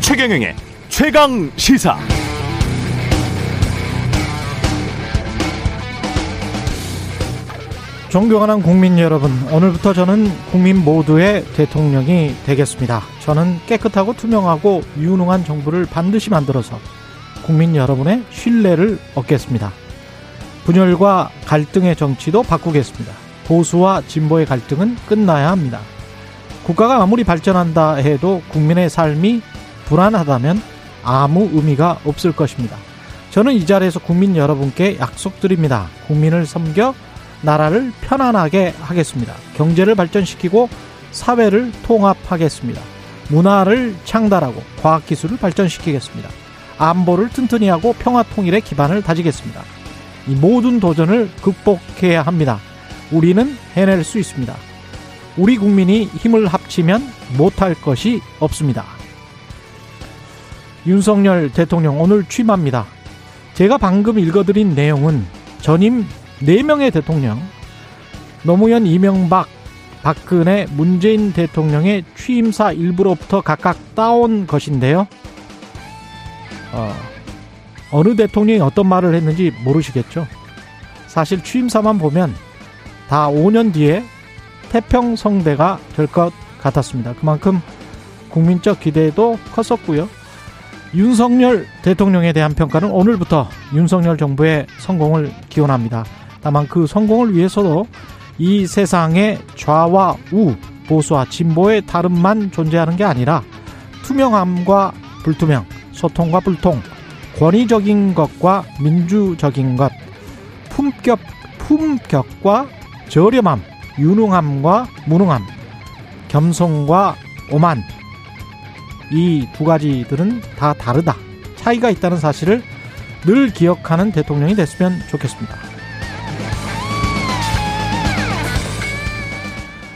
최경영의 최강 시사. 존경하는 국민 여러분, 오늘부터 저는 국민 모두의 대통령이 되겠습니다. 저는 깨끗하고 투명하고 유능한 정부를 반드시 만들어서 국민 여러분의 신뢰를 얻겠습니다. 분열과 갈등의 정치도 바꾸겠습니다. 보수와 진보의 갈등은 끝나야 합니다. 국가가 아무리 발전한다 해도 국민의 삶이 불안하다면 아무 의미가 없을 것입니다. 저는 이 자리에서 국민 여러분께 약속드립니다. 국민을 섬겨 나라를 편안하게 하겠습니다. 경제를 발전시키고 사회를 통합하겠습니다. 문화를 창달하고 과학기술을 발전시키겠습니다. 안보를 튼튼히 하고 평화 통일의 기반을 다지겠습니다. 이 모든 도전을 극복해야 합니다. 우리는 해낼 수 있습니다. 우리 국민이 힘을 합치면 못할 것이 없습니다. 윤석열 대통령 오늘 취임합니다. 제가 방금 읽어드린 내용은 전임 4명의 대통령, 노무현, 이명박, 박근혜, 문재인 대통령의 취임사 일부로부터 각각 따온 것인데요. 어, 어느 대통령이 어떤 말을 했는지 모르시겠죠. 사실 취임사만 보면 다 5년 뒤에 태평성대가 될 것 같았습니다. 그만큼 국민적 기대도 컸었고요. 윤석열 대통령에 대한 평가는 오늘부터 윤석열 정부의 성공을 기원합니다. 다만 그 성공을 위해서도 이 세상에 좌와 우, 보수와 진보의 다름만 존재하는 게 아니라 투명함과 불투명, 소통과 불통, 권위적인 것과 민주적인 것, 품격, 품격과 저렴함, 유능함과 무능함, 겸손과 오만, 이 두 가지들은 다 다르다. 차이가 있다는 사실을 늘 기억하는 대통령이 됐으면 좋겠습니다.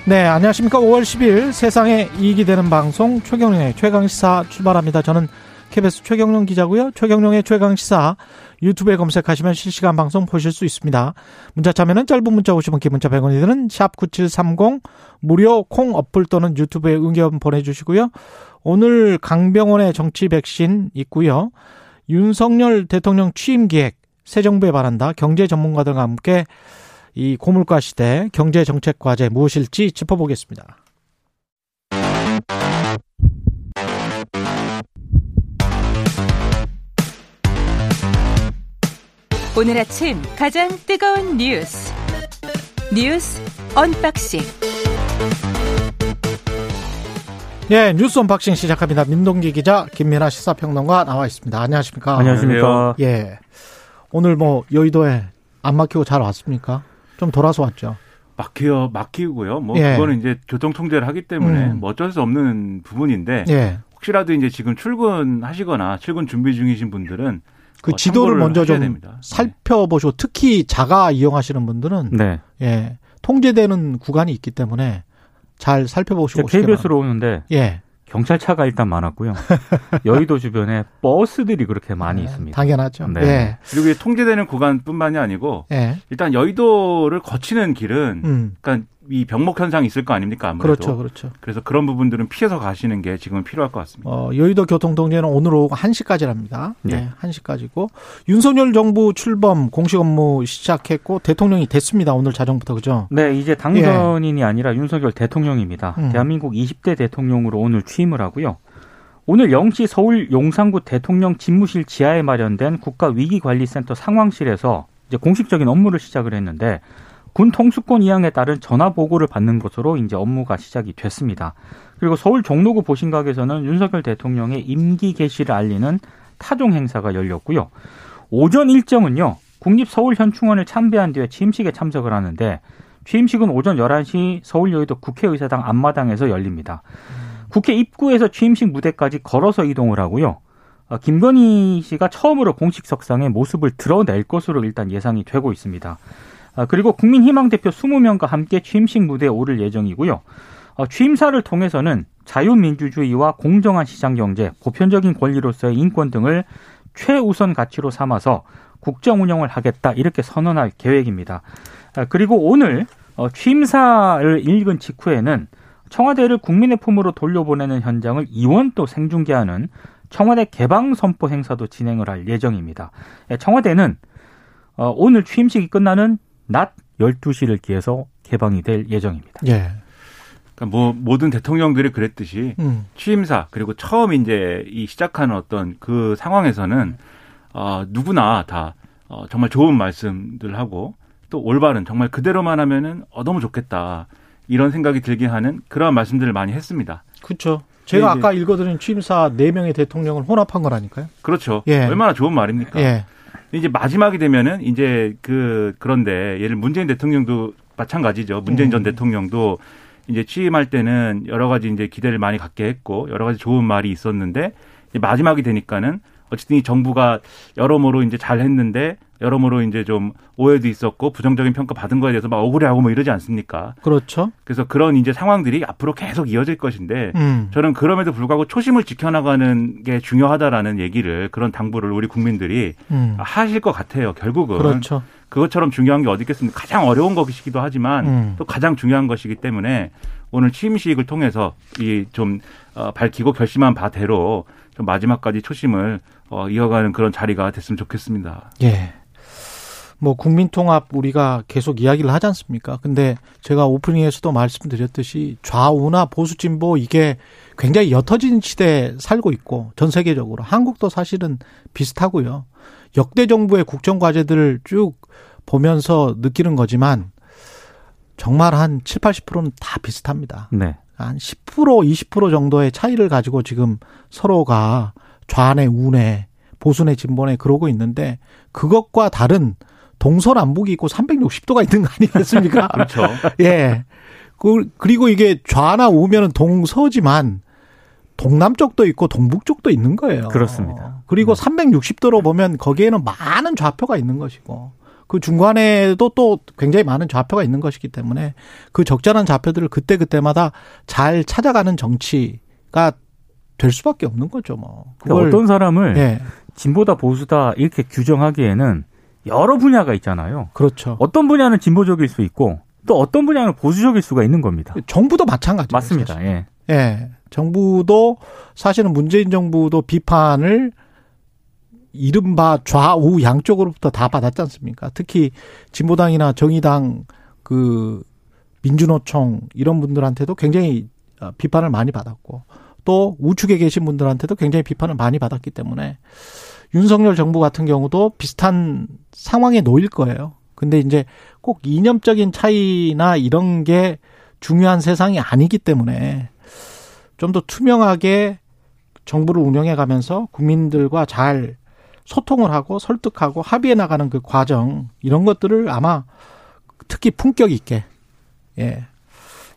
네, 안녕하십니까. 5월 10일 세상에 이익이 되는 방송 최경령의 최강시사 출발합니다. 저는 KBS 최경령 기자고요. 최경령의 최강 시사 유튜브에 검색하시면 실시간 방송 보실 수 있습니다. 문자 참여는 짧은 문자 50원, 긴 문자 100원이 드는 샵 9730 무료 콩 어플 또는 유튜브에 의견 보내주시고요. 오늘 강병원의 정치 백신 있고요. 윤석열 대통령 취임 기획 새 정부에 바란다 경제 전문가들과 함께 이 고물가 시대 경제 정책 과제 무엇일지 짚어보겠습니다. 오늘 아침 가장 뜨거운 뉴스 뉴스 언박싱 네, 뉴스 언박싱 시작합니다. 민동기 기자, 김민하 시사평론가 나와 있습니다. 안녕하십니까? 안녕하십니까? 예. 오늘 뭐 여의도에 안 막히고 잘 왔습니까? 좀 돌아서 왔죠. 막혀요, 막히고요. 뭐 예. 그거는 이제 교통 통제를 하기 때문에 음. 뭐 어쩔 수 없는 부분인데 예. 혹시라도 이제 지금 출근하시거나 출근 준비 중이신 분들은 그 어, 지도를 먼저 좀 됩니다. 네. 살펴보시고 특히 자가 이용하시는 분들은 네. 예. 통제되는 구간이 있기 때문에 잘 살펴보시고 KBS로. 오는데 예. 경찰차가 일단 많았고요. 여의도 주변에 버스들이 그렇게 많이 있습니다. 당연하죠. 네. 예. 그리고 이 통제되는 구간뿐만이 아니고 예. 일단 여의도를 거치는 길은 음. 그러니까 이 병목 현상이 있을 거 아닙니까 아무래도 그렇죠. 그렇죠. 그래서 그런 부분들은 피해서 가시는 게 지금은 필요할 것 같습니다. 어, 여의도 교통통제는 오늘 오후 1시까지랍니다. 네. 네. 1시까지고. 윤석열 정부 출범 공식 업무 시작했고 대통령이 됐습니다. 오늘 자정부터 그죠? 네, 이제 당선인이 아니라 윤석열 대통령입니다. 음. 대한민국 20대 대통령으로 오늘 취임을 하고요. 오늘 0시 서울 용산구 대통령 집무실 지하에 마련된 국가 위기관리센터 상황실에서 이제 공식적인 업무를 시작을 했는데 군 통수권 이양에 따른 전화 보고를 받는 것으로 이제 업무가 시작이 됐습니다. 그리고 서울 종로구 보신각에서는 윤석열 대통령의 임기 개시를 알리는 타종 행사가 열렸고요. 오전 일정은요. 국립서울현충원을 참배한 뒤에 취임식에 참석을 하는데 취임식은 오전 11시 서울 여의도 국회의사당 앞마당에서 열립니다. 국회 입구에서 취임식 무대까지 걸어서 이동을 하고요. 어, 김건희 씨가 처음으로 공식 석상에 모습을 드러낼 것으로 일단 예상이 되고 있습니다. 아, 그리고 국민희망 대표 20명과 함께 취임식 무대에 오를 예정이고요. 어, 취임사를 통해서는 자유민주주의와 공정한 시장경제, 보편적인 권리로서의 인권 등을 최우선 가치로 삼아서 국정 운영을 하겠다 이렇게 선언할 계획입니다. 아, 그리고 오늘 어, 취임사를 읽은 직후에는 청와대를 국민의 품으로 돌려보내는 현장을 이원 또 생중계하는 청와대 개방 선포 행사도 진행을 할 예정입니다. 예, 청와대는 어, 오늘 취임식이 끝나는 낮 12시를 기해서 개방이 될 예정입니다. 예. 그러니까 뭐 모든 대통령들이 그랬듯이 음. 취임사 그리고 처음 이제 이 시작하는 어떤 그 상황에서는 어, 누구나 다 어, 정말 좋은 말씀들 하고 또 올바른 정말 그대로만 하면은 어, 너무 좋겠다 이런 생각이 들게 하는 그런 말씀들을 많이 했습니다. 그렇죠. 제가 네, 아까 읽어드린 취임사 네명의 대통령을 혼합한 거라니까요. 그렇죠. 예. 얼마나 좋은 말입니까? 예. 이제 마지막이 되면은 이제 그 그런데 예를 문재인 대통령도 마찬가지죠. 문재인 전 음. 대통령도 이제 취임할 때는 여러 가지 이제 기대를 많이 갖게 했고 여러 가지 좋은 말이 있었는데 이제 마지막이 되니까는 어쨌든 이 정부가 여러모로 이제 잘 했는데 여러모로 이제 좀 오해도 있었고 부정적인 평가 받은 거에 대해서 막 억울해하고 뭐 이러지 않습니까? 그렇죠. 그래서 그런 이제 상황들이 앞으로 계속 이어질 것인데 음. 저는 그럼에도 불구하고 초심을 지켜나가는 게 중요하다라는 얘기를 그런 당부를 우리 국민들이 음. 하실 것 같아요. 결국은 그렇죠. 그것처럼 중요한 게 어디 있겠습니까? 가장 어려운 것이기도 하지만 음. 또 가장 중요한 것이기 때문에 오늘 취임식을 통해서 이 좀 어, 밝히고 결심한 바대로 좀 마지막까지 초심을 어, 이어가는 그런 자리가 됐으면 좋겠습니다. 예. 뭐 국민통합 우리가 계속 이야기를 하지 않습니까? 근데 제가 오프닝에서도 말씀드렸듯이 좌우나 보수 진보 이게 굉장히 옅어진 시대에 살고 있고 전 세계적으로 한국도 사실은 비슷하고요. 역대 정부의 국정 과제들을 쭉 보면서 느끼는 거지만 정말 한 7, 80%는 다 비슷합니다. 네. 한 10% 20% 정도의 차이를 가지고 지금 서로가 좌내 우내 보수내 진보내 그러고 있는데 그것과 다른 동서남북이 있고 360도가 있는 거 아니겠습니까? 그렇죠. 예. 그, 그리고 이게 좌나 우면은 동서지만 동남쪽도 있고 동북쪽도 있는 거예요. 그렇습니다. 그리고 360도로 보면 거기에는 많은 좌표가 있는 것이고 그 중간에도 또 굉장히 많은 좌표가 있는 것이기 때문에 그 적절한 좌표들을 그때그때마다 잘 찾아가는 정치가 될 수밖에 없는 거죠, 뭐. 그러니까 어떤 사람을 예. 진보다 보수다 이렇게 규정하기에는 여러 분야가 있잖아요. 그렇죠. 어떤 분야는 진보적일 수 있고 또 어떤 분야는 보수적일 수가 있는 겁니다. 정부도 마찬가지예요. 맞습니다. 사실. 예. 예. 정부도 사실은 문재인 정부도 비판을 이른바 좌우 양쪽으로부터 다 받았지 않습니까? 특히 진보당이나 정의당 그 민주노총 이런 분들한테도 굉장히 어, 비판을 많이 받았고 또 우측에 계신 분들한테도 굉장히 비판을 많이 받았기 때문에 윤석열 정부 같은 경우도 비슷한 상황에 놓일 거예요. 근데 이제 꼭 이념적인 차이나 이런 게 중요한 세상이 아니기 때문에 좀 더 투명하게 정부를 운영해 가면서 국민들과 잘 소통을 하고 설득하고 합의해 나가는 그 과정 이런 것들을 아마 특히 품격 있게 예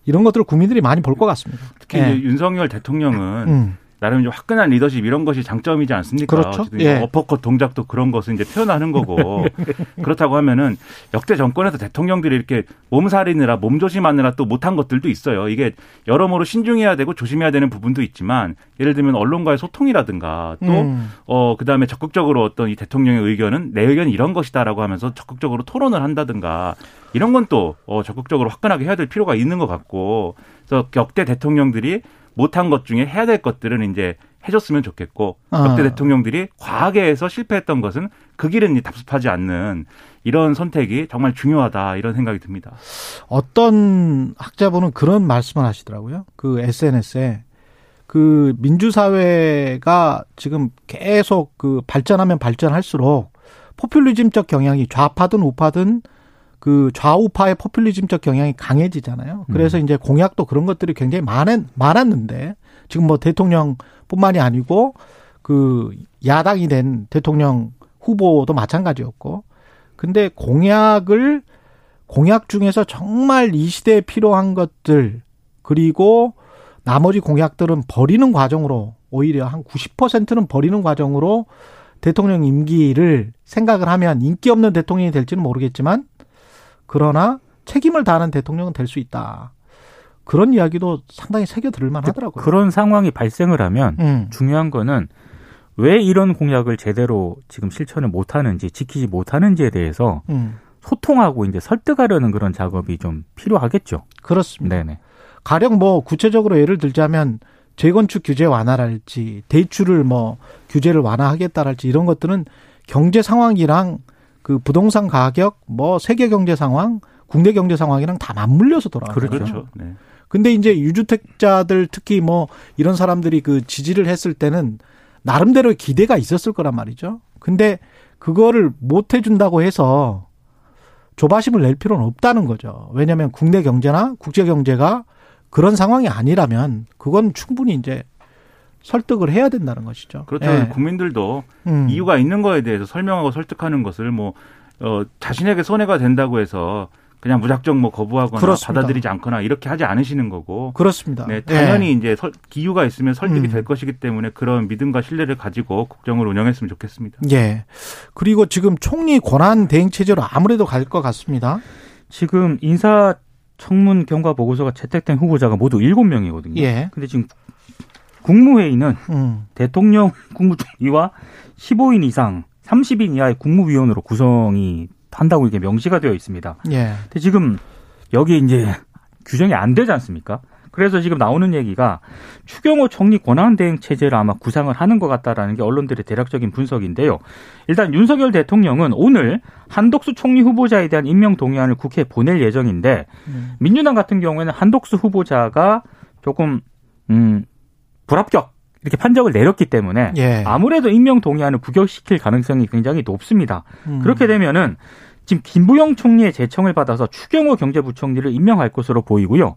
이런 것들을 국민들이 많이 볼 것 같습니다. 특히 예. 이제 윤석열 대통령은 음, 나름 이제 화끈한 리더십 이런 것이 장점이지 않습니까? 그렇죠. 예. 어퍼컷 동작도 그런 것을 이제 표현하는 거고 그렇다고 하면은 역대 정권에서 대통령들이 이렇게 몸살이느라 몸조심하느라 또 못한 것들도 있어요. 이게 여러모로 신중해야 되고 조심해야 되는 부분도 있지만 예를 들면 언론과의 소통이라든가 또 음, 어, 그 다음에 적극적으로 어떤 이 대통령의 의견은 내 의견이 이런 것이다라고 하면서 적극적으로 토론을 한다든가 이런 건 또 어, 적극적으로 화끈하게 해야 될 필요가 있는 것 같고 그래서 역대 대통령들이 못한 것 중에 해야 될 것들은 이제 해줬으면 좋겠고 아. 역대 대통령들이 과하게 해서 실패했던 것은 그 길은 답습하지 않는 이런 선택이 정말 중요하다 이런 생각이 듭니다. 어떤 학자분은 그런 말씀을 하시더라고요. 그 SNS에 그 민주사회가 지금 계속 그 발전하면 발전할수록 포퓰리즘적 경향이 좌파든 우파든 그 좌우파의 포퓰리즘적 경향이 강해지잖아요. 그래서 이제 공약도 그런 것들이 굉장히 많은, 많았는데 지금 뭐 대통령뿐만이 아니고 그 야당이 된 대통령 후보도 마찬가지였고 근데 공약을 공약 중에서 정말 이 시대에 필요한 것들 그리고 나머지 공약들은 버리는 과정으로 오히려 한 90%는 버리는 과정으로 대통령 임기를 생각을 하면 인기 없는 대통령이 될지는 모르겠지만 그러나 책임을 다하는 대통령은 될 수 있다. 그런 이야기도 상당히 새겨 들을 만 하더라고요. 그런 상황이 발생을 하면 음. 중요한 거는 왜 이런 공약을 제대로 지금 실천을 못 하는지 지키지 못하는지에 대해서 음. 소통하고 이제 설득하려는 그런 작업이 좀 필요하겠죠. 그렇습니다. 네네. 가령 뭐 구체적으로 예를 들자면 재건축 규제 완화랄지 대출을 뭐 규제를 완화하겠다랄지 이런 것들은 경제 상황이랑 그 부동산 가격 뭐 세계 경제 상황 국내 경제 상황이랑 다 맞물려서 돌아가요. 그렇죠. 네. 근데 이제 유주택자들 특히 뭐 이런 사람들이 그 지지를 했을 때는 나름대로의 기대가 있었을 거란 말이죠. 근데 그거를 못 해준다고 해서 조바심을 낼 필요는 없다는 거죠. 왜냐하면 국내 경제나 국제 경제가 그런 상황이 아니라면 그건 충분히 이제 설득을 해야 된다는 것이죠. 그렇죠. 예. 국민들도 음. 이유가 있는 거에 대해서 설명하고 설득하는 것을 뭐 어, 자신에게 손해가 된다고 해서 그냥 무작정 뭐 거부하거나 그렇습니다. 받아들이지 않거나 이렇게 하지 않으시는 거고. 그렇습니다. 네, 예. 당연히 이제 설, 기유가 있으면 설득이 음. 될 것이기 때문에 그런 믿음과 신뢰를 가지고 국정을 운영했으면 좋겠습니다. 예. 그리고 지금 총리 권한 대행 체제로 아무래도 갈 것 같습니다. 지금 인사 청문 경과 보고서가 채택된 후보자가 모두 7명이거든요. 예. 근데 지금 국무회의는 음. 대통령 국무총리와 15인 이상 30인 이하의 국무위원으로 구성이 한다고 이게 명시가 되어 있습니다. 예. 근데 지금 여기 이제 규정이 안 되지 않습니까? 그래서 지금 나오는 얘기가 추경호 총리 권한대행 체제를 아마 구상을 하는 것 같다라는 게 언론들의 대략적인 분석인데요. 일단 윤석열 대통령은 오늘 한덕수 총리 후보자에 대한 임명 동의안을 국회에 보낼 예정인데 음. 민주당 같은 경우에는 한덕수 후보자가 조금 음 불합격 이렇게 판정을 내렸기 때문에 예. 아무래도 임명 동의안을 부결시킬 가능성이 굉장히 높습니다. 음. 그렇게 되면은 지금 김부영 총리의 제청을 받아서 추경호 경제부총리를 임명할 것으로 보이고요.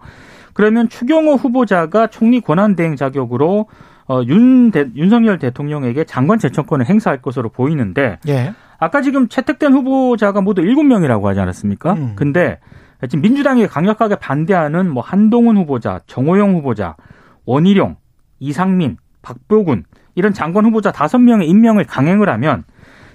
그러면 추경호 후보자가 총리 권한대행 자격으로 어, 윤 대, 윤석열 대통령에게 장관 제청권을 행사할 것으로 보이는데 예. 아까 지금 채택된 후보자가 모두 7명이라고 하지 않았습니까? 음. 근데 지금 민주당이 강력하게 반대하는 뭐 한동훈 후보자, 정호영 후보자, 원희룡, 이상민, 박보군 이런 장관 후보자 5명의 임명을 강행을 하면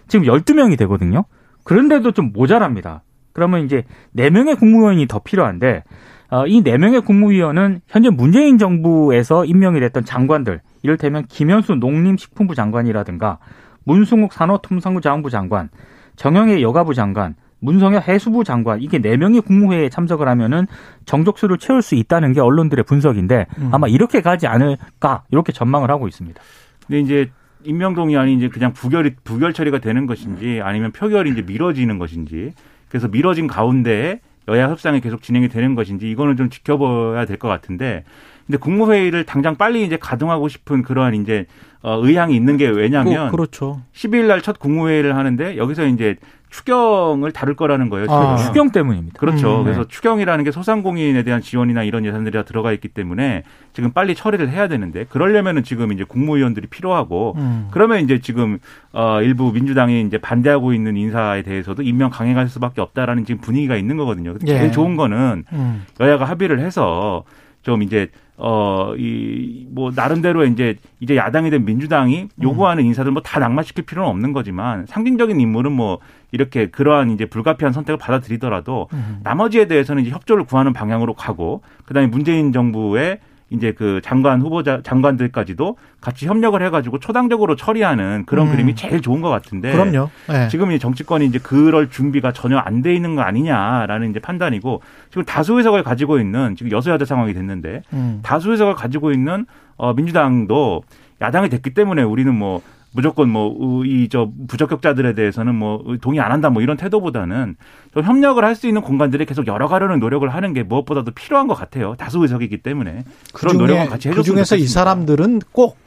지금 12명이 되거든요. 그런데도 좀 모자랍니다. 그러면 이제 4명의 국무위원이 더 필요한데 어, 이 4명의 국무위원은 현재 문재인 정부에서 임명이 됐던 장관들 이를테면 김현수 농림식품부 장관이라든가 문승욱 산업통상부장부 장관, 정영애 여가부 장관, 문성혁 해수부 장관 이게 네 명이 국무회의에 참석을 하면은 정족수를 채울 수 있다는 게 언론들의 분석인데 음. 아마 이렇게 가지 않을까 이렇게 전망을 하고 있습니다. 근데 이제 임명 동의안이 이제 그냥 부결이 부결 처리가 되는 것인지 아니면 표결이 이제 미뤄지는 것인지 그래서 미뤄진 가운데 여야 협상이 계속 진행이 되는 것인지 이거는 좀 지켜봐야 될 것 같은데 근데 국무회의를 당장 빨리 이제 가동하고 싶은 그러한 이제 어, 의향이 있는 게 왜냐하면 그, 그렇죠. 12일 날 첫 국무회의를 하는데 여기서 이제 추경을 다룰 거라는 거예요. 아. 추경 때문입니다. 그렇죠. 음, 그래서 추경이라는 게 소상공인에 대한 지원이나 이런 예산들이 다 들어가 있기 때문에 지금 빨리 처리를 해야 되는데 그러려면은 지금 이제 국무위원들이 필요하고 음. 그러면 이제 지금 어 일부 민주당이 이제 반대하고 있는 인사에 대해서도 임명 강행할 수밖에 없다라는 지금 분위기가 있는 거거든요. 예. 제일 좋은 거는 음. 여야가 합의를 해서 좀 이제 어 이 뭐 나름대로 이제 이제 야당이 된 민주당이 요구하는 인사들 뭐 다 낙마시킬 필요는 없는 거지만 상징적인 인물은 뭐 이렇게 그러한 이제 불가피한 선택을 받아들이더라도 음. 나머지에 대해서는 이제 협조를 구하는 방향으로 가고 그 다음에 문재인 정부의 이제 그 장관 후보자 장관들까지도 같이 협력을 해가지고 초당적으로 처리하는 그런 음. 그림이 제일 좋은 것 같은데 그럼요. 예. 지금 이 정치권이 이제 그럴 준비가 전혀 안 돼 있는 거 아니냐라는 이제 판단이고 지금 다수 의석을 가지고 있는 지금 여소야대 상황이 됐는데 음. 다수 의석을 가지고 있는 어 민주당도 야당이 됐기 때문에 우리는 뭐 무조건 뭐 이 저 부적격자들에 대해서는 뭐 동의 안 한다 뭐 이런 태도보다는 좀 협력을 할 수 있는 공간들이 계속 열어가려는 노력을 하는 게 무엇보다도 필요한 것 같아요. 다수 의석이기 때문에 그런 노력은 같이 그 해줬으면 중에서 이 좋겠습니다. 사람들은 꼭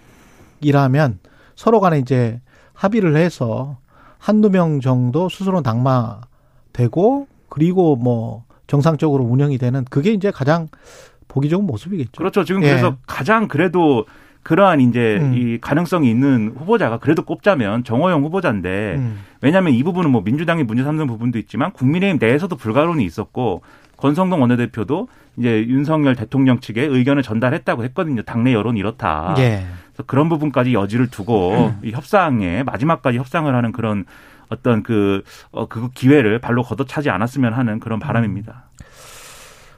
일하면 서로 간에 이제 합의를 해서 한두 명 정도 스스로 낙마되고 그리고 뭐 정상적으로 운영이 되는 그게 이제 가장 보기 좋은 모습이겠죠. 그렇죠. 지금 예. 그래서 가장 그래도 그러한 이제 음. 이 가능성이 있는 후보자가 그래도 꼽자면 정호영 후보자인데 음. 왜냐하면 이 부분은 뭐 민주당이 문제 삼는 부분도 있지만 국민의힘 내에서도 불가론이 있었고 권성동 원내대표도 이제 윤석열 대통령 측에 의견을 전달했다고 했거든요. 당내 여론 이렇다. 예. 그래서 그런 부분까지 여지를 두고 이 협상에 마지막까지 협상을 하는 그런 어떤 그, 어, 그 기회를 발로 걷어차지 않았으면 하는 그런 바람입니다.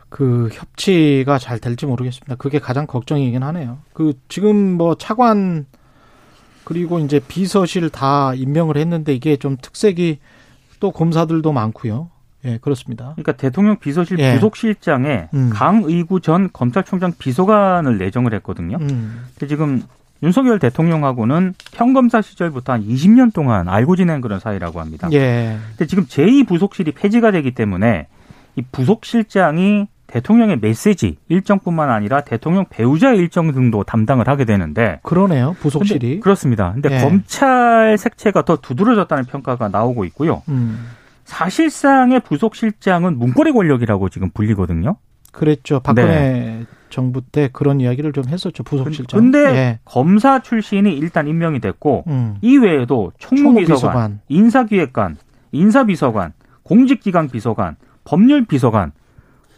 그 협치가 잘 될지 모르겠습니다. 그게 가장 걱정이긴 하네요. 그 지금 뭐 차관 그리고 이제 비서실 다 임명을 했는데 이게 좀 특색이 또 검사들도 많고요. 예, 그렇습니다. 그러니까 대통령 비서실 예. 부속실장에 음. 강의구 전 검찰총장 비서관을 내정을 했거든요. 음. 근데 지금 윤석열 대통령하고는 평검사 시절부터 한 20년 동안 알고 지낸 그런 사이라고 합니다. 예. 근데 지금 제2 부속실이 폐지가 되기 때문에 이 부속실장이 대통령의 메시지 일정뿐만 아니라 대통령 배우자 일정 등도 담당을 하게 되는데 그러네요. 근데 부속실이. 그렇습니다. 근데 예. 검찰 색채가 더 두드러졌다는 평가가 나오고 있고요. 음. 사실상의 부속실장은 문고리 권력이라고 지금 불리거든요. 그랬죠. 박근혜 정부 때 그런 이야기를 좀 했었죠. 부속실장. 근데 예. 검사 출신이 일단 임명이 됐고 음. 이 외에도 총무비서관, 총무비서관. 인사기획관, 인사비서관, 공직기강 비서관, 법률비서관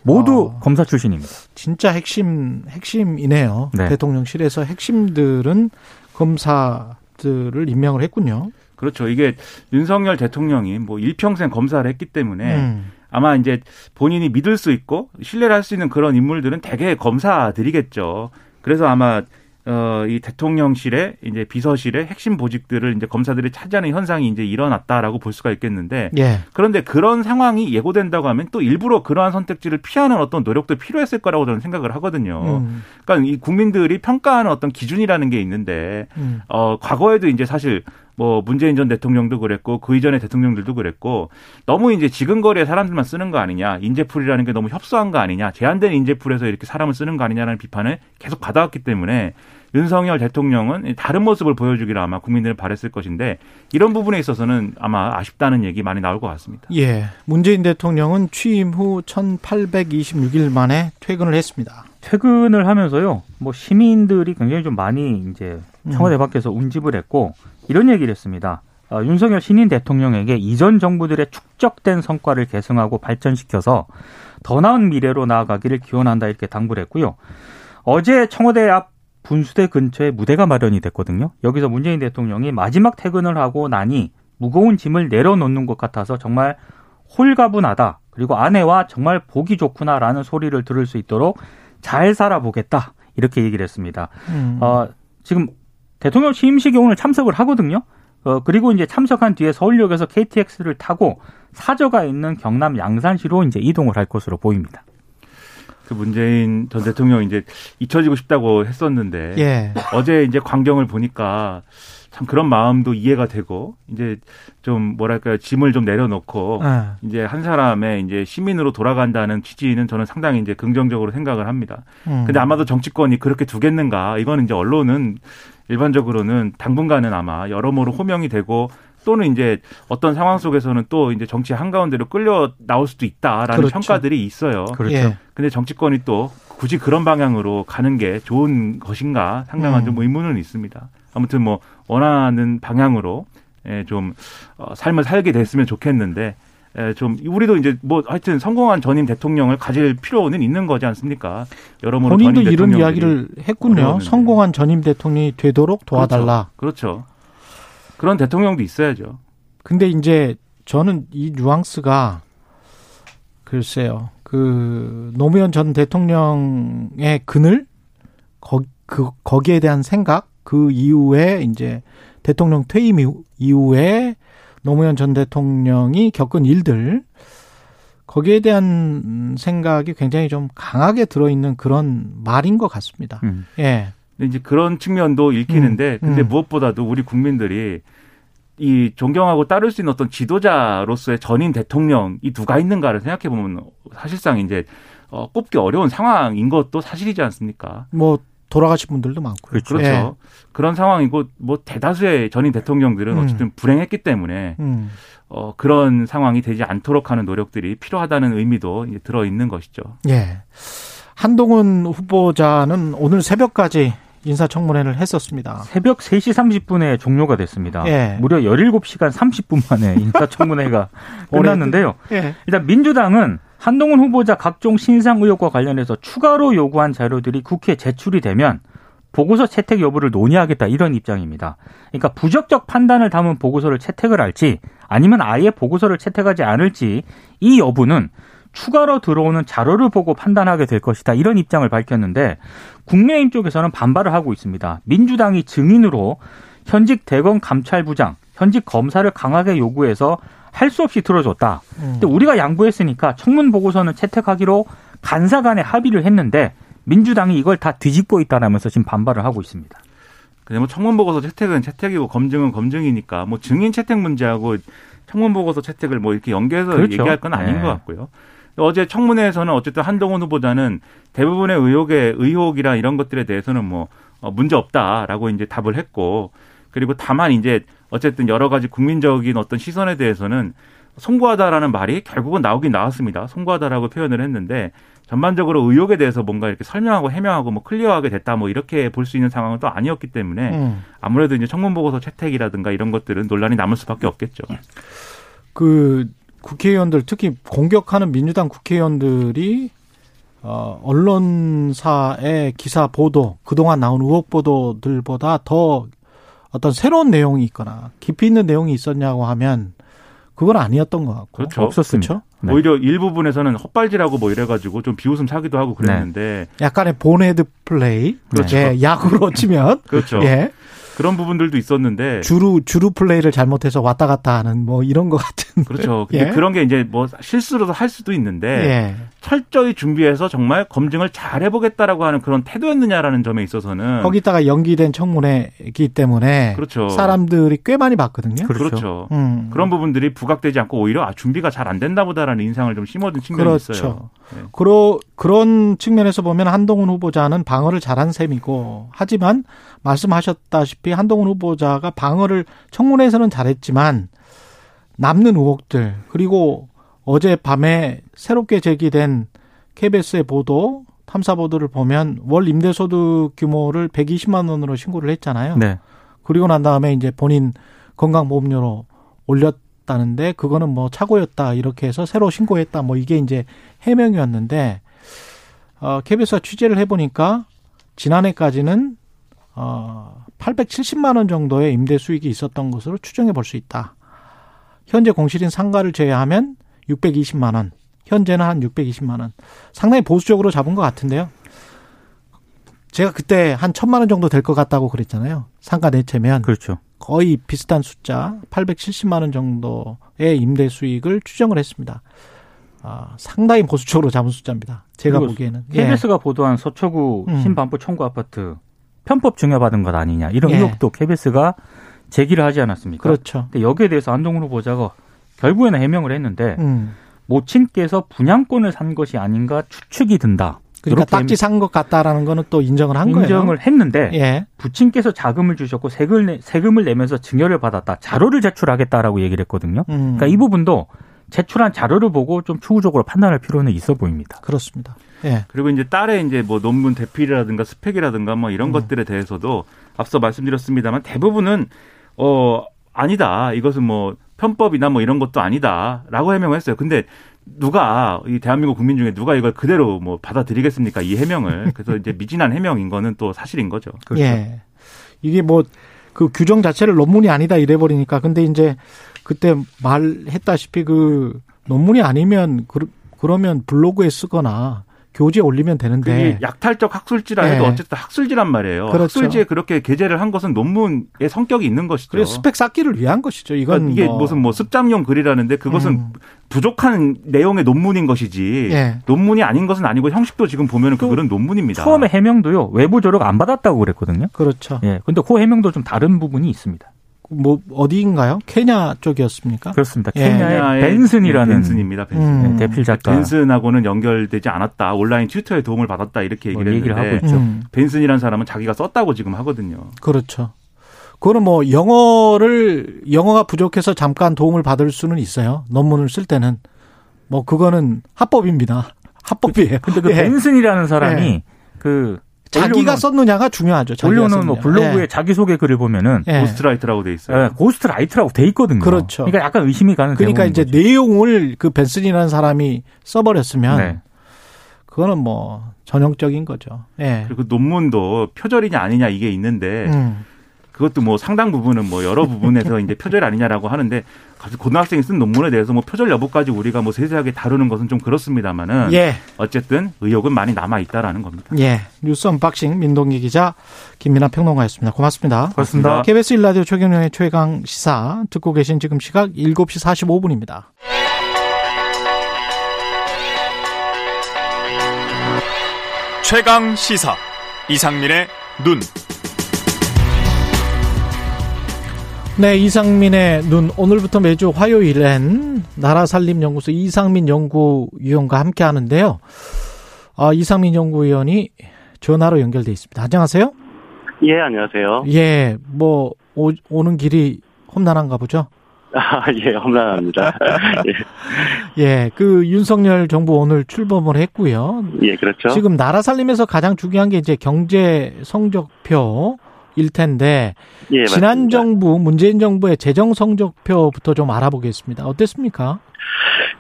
모두 어. 검사 출신입니다. 진짜 핵심 핵심이네요. 네. 대통령실에서 핵심들은 검사들을 임명을 했군요. 그렇죠. 이게 윤석열 대통령이 뭐 일평생 검사를 했기 때문에 음. 아마 이제 본인이 믿을 수 있고 신뢰를 할 수 있는 그런 인물들은 대개 검사들이겠죠. 그래서 아마 어, 이 대통령실의 이제 비서실의 핵심 보직들을 이제 검사들이 차지하는 현상이 이제 일어났다라고 볼 수가 있겠는데 예. 그런데 그런 상황이 예고된다고 하면 또 일부러 그러한 선택지를 피하는 어떤 노력도 필요했을 거라고 저는 생각을 하거든요. 음. 그러니까 이 국민들이 평가하는 어떤 기준이라는 게 있는데 음. 어, 과거에도 이제 사실 뭐 문재인 전 대통령도 그랬고 그 이전의 대통령들도 그랬고 너무 이제 지근거리에 사람들만 쓰는 거 아니냐 인재풀이라는 게 너무 협소한 거 아니냐 제한된 인재풀에서 이렇게 사람을 쓰는 거 아니냐라는 비판을 계속 받아왔기 때문에 윤석열 대통령은 다른 모습을 보여주기를 아마 국민들은 바랬을 것인데 이런 부분에 있어서는 아마 아쉽다는 얘기 많이 나올 것 같습니다. 예. 문재인 대통령은 취임 후 1826일 만에 퇴근을 했습니다. 퇴근을 하면서요, 뭐 시민들이 굉장히 좀 많이 이제 청와대 음. 밖에서 운집을 했고 이런 얘기를 했습니다. 어, 윤석열 신인 대통령에게 이전 정부들의 축적된 성과를 계승하고 발전시켜서 더 나은 미래로 나아가기를 기원한다 이렇게 당부를 했고요. 어제 청와대 앞 분수대 근처에 무대가 마련이 됐거든요. 여기서 문재인 대통령이 마지막 퇴근을 하고 나니 무거운 짐을 내려놓는 것 같아서 정말 홀가분하다. 그리고 아내와 정말 보기 좋구나라는 소리를 들을 수 있도록 잘 살아보겠다. 이렇게 얘기를 했습니다. 음. 어, 지금 대통령 취임식에 오늘 참석을 하거든요. 어, 그리고 이제 참석한 뒤에 서울역에서 KTX를 타고 사저가 있는 경남 양산시로 이제 이동을 할 것으로 보입니다. 그 문재인 전 대통령 이제 잊혀지고 싶다고 했었는데 예. 어제 이제 광경을 보니까 참 그런 마음도 이해가 되고 이제 좀 뭐랄까요 짐을 좀 내려놓고 아, 이제 한 사람의 이제 시민으로 돌아간다는 취지는 저는 상당히 이제 긍정적으로 생각을 합니다. 음. 근데 아마도 정치권이 그렇게 두겠는가? 이거는 이제 언론은 일반적으로는 당분간은 아마 여러모로 호명이 되고 또는 이제 어떤 상황 속에서는 또 이제 정치 한가운데로 끌려 나올 수도 있다라는 그렇죠. 평가들이 있어요. 그렇죠. 예. 근데 정치권이 또 굳이 그런 방향으로 가는 게 좋은 것인가 상당한 음. 좀 의문은 있습니다. 아무튼 뭐 원하는 방향으로 예, 좀 어, 삶을 살게 됐으면 좋겠는데 예, 좀 우리도 이제 뭐 하여튼 성공한 전임 대통령을 가질 필요는 있는 거지 않습니까? 여러모로 본인도 이런 이야기를 했군요. 어려웠는데. 성공한 전임 대통령이 되도록 도와달라. 그렇죠. 그 런 대통령도 있어야죠. 근데 이제 저는 이 뉘앙스가 글쎄요. 그 노무현 전 대통령의 그늘 거, 그 거기에 대한 생각 그 이후에 이제 대통령 퇴임 이후- 이후에 노무현 전 대통령이 겪은 일들 거기에 대한 생각이 굉장히 좀 강하게 들어있는 그런 말인 것 같습니다. 음. 예. 근데 이제 그런 측면도 읽히는데 음, 근데 음. 무엇보다도 우리 국민들이 이 존경하고 따를 수 있는 어떤 지도자로서의 전임 대통령 이 누가 있는가를 생각해 보면 사실상 이제 어, 꼽기 어려운 상황인 것도 사실이지 않습니까? 뭐 돌아가신 분들도 많고요. 그렇죠. 그렇죠. 예. 그런 상황이고 뭐 대다수의 전임 대통령들은 음. 어쨌든 불행했기 때문에 음. 어, 그런 상황이 되지 않도록 하는 노력들이 필요하다는 의미도 이제 들어 있는 것이죠. 예. 한동훈 후보자는 오늘 새벽까지 인사청문회를 했었습니다. 새벽 3시 30분에 종료가 됐습니다. 예. 무려 17시간 30분 만에 인사청문회가 끝났는데요. 예. 일단 민주당은 한동훈 후보자 각종 신상 의혹과 관련해서 추가로 요구한 자료들이 국회에 제출이 되면 보고서 채택 여부를 논의하겠다 이런 입장입니다. 그러니까 부적격 판단을 담은 보고서를 채택을 할지 아니면 아예 보고서를 채택하지 않을지 이 여부는 추가로 들어오는 자료를 보고 판단하게 될 것이다 이런 입장을 밝혔는데 국민의힘 쪽에서는 반발을 하고 있습니다. 민주당이 증인으로 현직 대검 감찰부장, 현직 검사를 강하게 요구해서 할 수 없이 들어줬다. 음. 근데 우리가 양보했으니까 청문 보고서는 채택하기로 간사 간에 합의를 했는데 민주당이 이걸 다 뒤집고 있다라면서 지금 반발을 하고 있습니다. 그냥 뭐 청문 보고서 채택은 채택이고 검증은 검증이니까 뭐 증인 채택 문제하고 청문 보고서 채택을 뭐 이렇게 연계해서 그렇죠. 얘기할 건 아닌 네. 것 같고요. 어제 청문회에서는 어쨌든 한동훈 후보자는 대부분의 의혹에 의혹이나 이런 것들에 대해서는 뭐 어, 문제 없다라고 이제 답을 했고 그리고 다만 이제 어쨌든 여러 가지 국민적인 어떤 시선에 대해서는 송구하다라는 말이 결국은 나오긴 나왔습니다. 송구하다라고 표현을 했는데 전반적으로 의혹에 대해서 뭔가 이렇게 설명하고 해명하고 뭐 클리어하게 됐다 뭐 이렇게 볼 수 있는 상황은 또 아니었기 때문에 음. 아무래도 이제 청문 보고서 채택이라든가 이런 것들은 논란이 남을 수밖에 없겠죠. 그 국회의원들 특히 공격하는 민주당 국회의원들이 어, 언론사의 기사 보도 그동안 나온 의혹 보도들보다 더 어떤 새로운 내용이 있거나 깊이 있는 내용이 있었냐고 하면 그건 아니었던 것 같고 그렇죠. 없었습니다. 그렇죠? 네. 오히려 일부분에서는 헛발질하고 뭐 이래가지고 좀 비웃음 사기도 하고 그랬는데 약간의 본헤드 플레이 그렇죠. 예, 야구로 치면 그렇죠. 예, 그런 부분들도 있었는데 주루 주루 플레이를 잘못해서 왔다 갔다 하는 뭐 이런 것 같은 그렇죠. 근데 예. 그런 게 이제 뭐 실수로도 할 수도 있는데 예. 철저히 준비해서 정말 검증을 잘 해보겠다라고 하는 그런 태도였느냐라는 점에 있어서는 거기다가 연기된 청문회이기 때문에 그렇죠. 사람들이 꽤 많이 봤거든요. 그렇죠. 그렇죠. 음. 그런 부분들이 부각되지 않고 오히려 아 준비가 잘안 됐나 보다라는 인상을 좀 심어준 측면이 그렇죠. 있어요. 네. 그러, 그런 측면에서 보면 한동훈 후보자는 방어를 잘한 셈이고 하지만 말씀하셨다시피 한동훈 후보자가 방어를 청문회에서는 잘했지만 남는 의혹들 그리고 어제 밤에 새롭게 제기된 KBS의 보도 탐사 보도를 보면 월 임대소득 규모를 120만 원으로 신고를 했잖아요. 네. 그리고 난 다음에 이제 본인 건강보험료로 올렸다는데 그거는 뭐 착오였다 이렇게 해서 새로 신고했다 뭐 이게 이제 해명이었는데 어 KBS가 취재를 해보니까 지난해까지는 어 870만 원 정도의 임대 수익이 있었던 것으로 추정해 볼 수 있다. 현재 공실인 상가를 제외하면 620만 원. 현재는 한 620만 원. 상당히 보수적으로 잡은 것 같은데요. 제가 그때 한 천만 원 정도 될 것 같다고 그랬잖아요. 상가 내채면 그렇죠. 거의 비슷한 숫자 870만 원 정도의 임대 수익을 추정을 했습니다. 아, 상당히 보수적으로 잡은 숫자입니다. 제가 보기에는. 예. KBS가 보도한 서초구 음. 신반포 청구 아파트 편법 증여받은 것 아니냐 이런 예. 의혹도 KBS가 제기를 하지 않았습니까? 그렇죠. 근데 여기에 대해서 한동훈 후보자가 결국에는 해명을 했는데 음. 모친께서 분양권을 산 것이 아닌가 추측이 든다. 그러니까 딱지 산 것 같다라는 거는 또 인정을 한 거예요. 인정을 했는데 예. 부친께서 자금을 주셨고 세금을, 내, 세금을 내면서 증여를 받았다. 자료를 제출하겠다라고 얘기를 했거든요. 음. 그러니까 이 부분도 제출한 자료를 보고 좀 추후적으로 판단할 필요는 있어 보입니다. 그렇습니다. 예. 그리고 이제 딸의 이제 뭐 논문 대필이라든가 스펙이라든가 뭐 음. 이런 것들에 대해서도 앞서 말씀드렸습니다만 대부분은 어 아니다. 이것은 뭐 편법이나 뭐 이런 것도 아니다라고 해명을 했어요. 근데 누가 이 대한민국 국민 중에 누가 이걸 그대로 뭐 받아들이겠습니까? 이 해명을. 그래서 이제 미진한 해명인 거는 또 사실인 거죠. 예. 이게 뭐 그 규정 자체를 논문이 아니다 이래 버리니까 근데 이제 그때 말했다시피 그 논문이 아니면 그, 그러면 블로그에 쓰거나 교재에 올리면 되는데 그게 약탈적 학술지라 해도 네. 어쨌든 학술지란 말이에요. 그렇죠. 학술지에 그렇게 게재를 한 것은 논문의 성격이 있는 것이죠. 그래 스펙 쌓기를 위한 것이죠. 이건 그러니까 이게 뭐. 무슨 뭐 습작용 글이라는데 그것은 음. 부족한 내용의 논문인 것이지 예. 논문이 아닌 것은 아니고 형식도 지금 보면은 그또 글은 논문입니다. 처음에 해명도요 외부 조력 안 받았다고 그랬거든요. 그렇죠. 예, 근데 그 해명도 좀 다른 부분이 있습니다. 뭐 어디인가요? 케냐 쪽이었습니까? 그렇습니다. 예. 케냐의 케냐의 벤슨이라는 벤슨입니다. 벤슨. 음. 예, 대필 작가 벤슨하고는 연결되지 않았다. 온라인 튜터에 도움을 받았다. 이렇게 뭐 얘기를 얘기를 했는데 하고 있죠. 음, 벤슨이라는 사람은 자기가 썼다고 지금 하거든요. 그렇죠. 그거는 뭐 영어를 영어가 부족해서 잠깐 도움을 받을 수는 있어요. 논문을 쓸 때는 뭐 그거는 합법입니다. 합법이에요. 근데 그 예. 벤슨이라는 사람이 예. 그 자기가 썼느냐가 중요하죠. 자기가 올려놓은 뭐 썼느냐. 블로그에 예. 자기소개 글을 보면은 예. ghostwriter라고 돼 있어요. 예, ghostwriter라고 돼 있거든요. 그렇죠. 그러니까 약간 의심이 가는 그러니까 이제 거죠. 내용을 그 벤슨이라는 사람이 써버렸으면 네. 그거는 뭐 전형적인 거죠. 예. 그리고 논문도 표절이냐 아니냐 이게 있는데 음. 그것도 뭐 상당 부분은 뭐 여러 부분에서 이제 표절 아니냐라고 하는데 갑자기 고등학생이 쓴 논문에 대해서 뭐 표절 여부까지 우리가 뭐 세세하게 다루는 것은 좀 그렇습니다만은 예. 어쨌든 의혹은 많이 남아 있다라는 겁니다. 예. 뉴스 언박싱 민동기 기자 김민아 평론가였습니다. 고맙습니다. 고맙습니다. KBS 일라디오 최경영의 최강 시사 듣고 계신 지금 시각 7시 45분입니다. 최강 시사 이상민의 눈. 네, 이상민의 눈 오늘부터 매주 화요일엔 나라살림연구소 이상민 연구위원과 함께 하는데요. 아, 이상민 연구위원이 전화로 연결돼 있습니다. 안녕하세요. 예, 안녕하세요. 예, 뭐 오, 오는 길이 험난한가 보죠. 아, 예, 험난합니다. 예. 예, 그 윤석열 정부 오늘 출범을 했고요. 예, 그렇죠. 지금 나라 살림에서 가장 중요한 게 이제 경제 성적표 일 텐데 예, 지난. 정부 문재인 정부의 재정 성적표부터 좀 알아보겠습니다. 어땠습니까?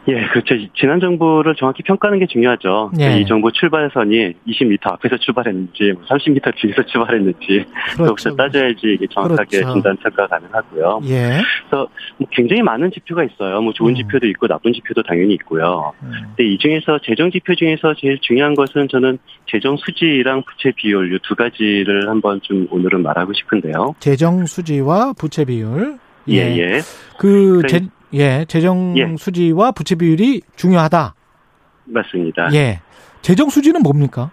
예, 그렇죠. 지난 정부를 정확히 평가하는 게 중요하죠. 예. 이 정부 출발선이 20m 앞에서 출발했는지, 뭐 30m 뒤에서 출발했는지, 그것부터 따져야지 이게 정확하게 그렇죠. 진단 평가 가능하고요. 예. 그래서 뭐 굉장히 많은 지표가 있어요. 뭐 좋은 음. 지표도 있고 나쁜 지표도 당연히 있고요. 음, 근데 이 중에서 재정 지표 중에서 제일 중요한 것은 저는 재정 수지랑 부채 비율 이두 가지를 한번 좀 오늘은 말하고 싶은데요. 재정 수지와 부채 비율. 예, 예. 그 그래. 재, 예, 재정 예. 수지와 부채 비율이 중요하다. 맞습니다. 예. 재정 수지는 뭡니까?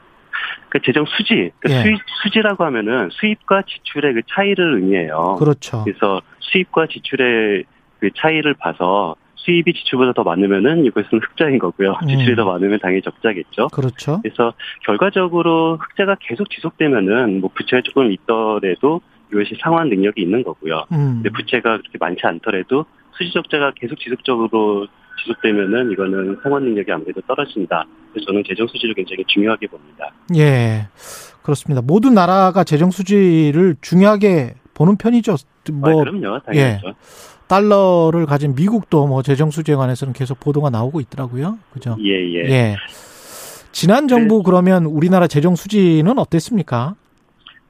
그 재정 수지, 그 예. 수입, 수지라고 하면은 수입과 지출의 그 차이를 의미해요. 그렇죠. 그래서 수입과 지출의 그 차이를 봐서 수입이 지출보다 더 많으면은 이것은 흑자인 거고요. 음. 지출이 더 많으면 당연히 적자겠죠. 그렇죠. 그래서 결과적으로 흑자가 계속 지속되면은 뭐 부채가 조금 있더라도 이것이 상환 능력이 있는 거고요. 음. 근데 부채가 그렇게 많지 않더라도 수지 적자가 계속 지속적으로 지속되면은 이거는 상환 능력이 아무래도 떨어진다. 그래서 저는 재정 수지를 굉장히 중요하게 봅니다. 예. 그렇습니다. 모든 나라가 재정 수지를 중요하게 보는 편이죠. 아, 뭐 그럼요, 당연하죠. 달러를 가진 미국도 뭐 재정 수지에 관해서는 계속 보도가 나오고 있더라고요. 그죠? 예, 예. 예. 지난 정부 그러면 우리나라 재정 수지는 어땠습니까?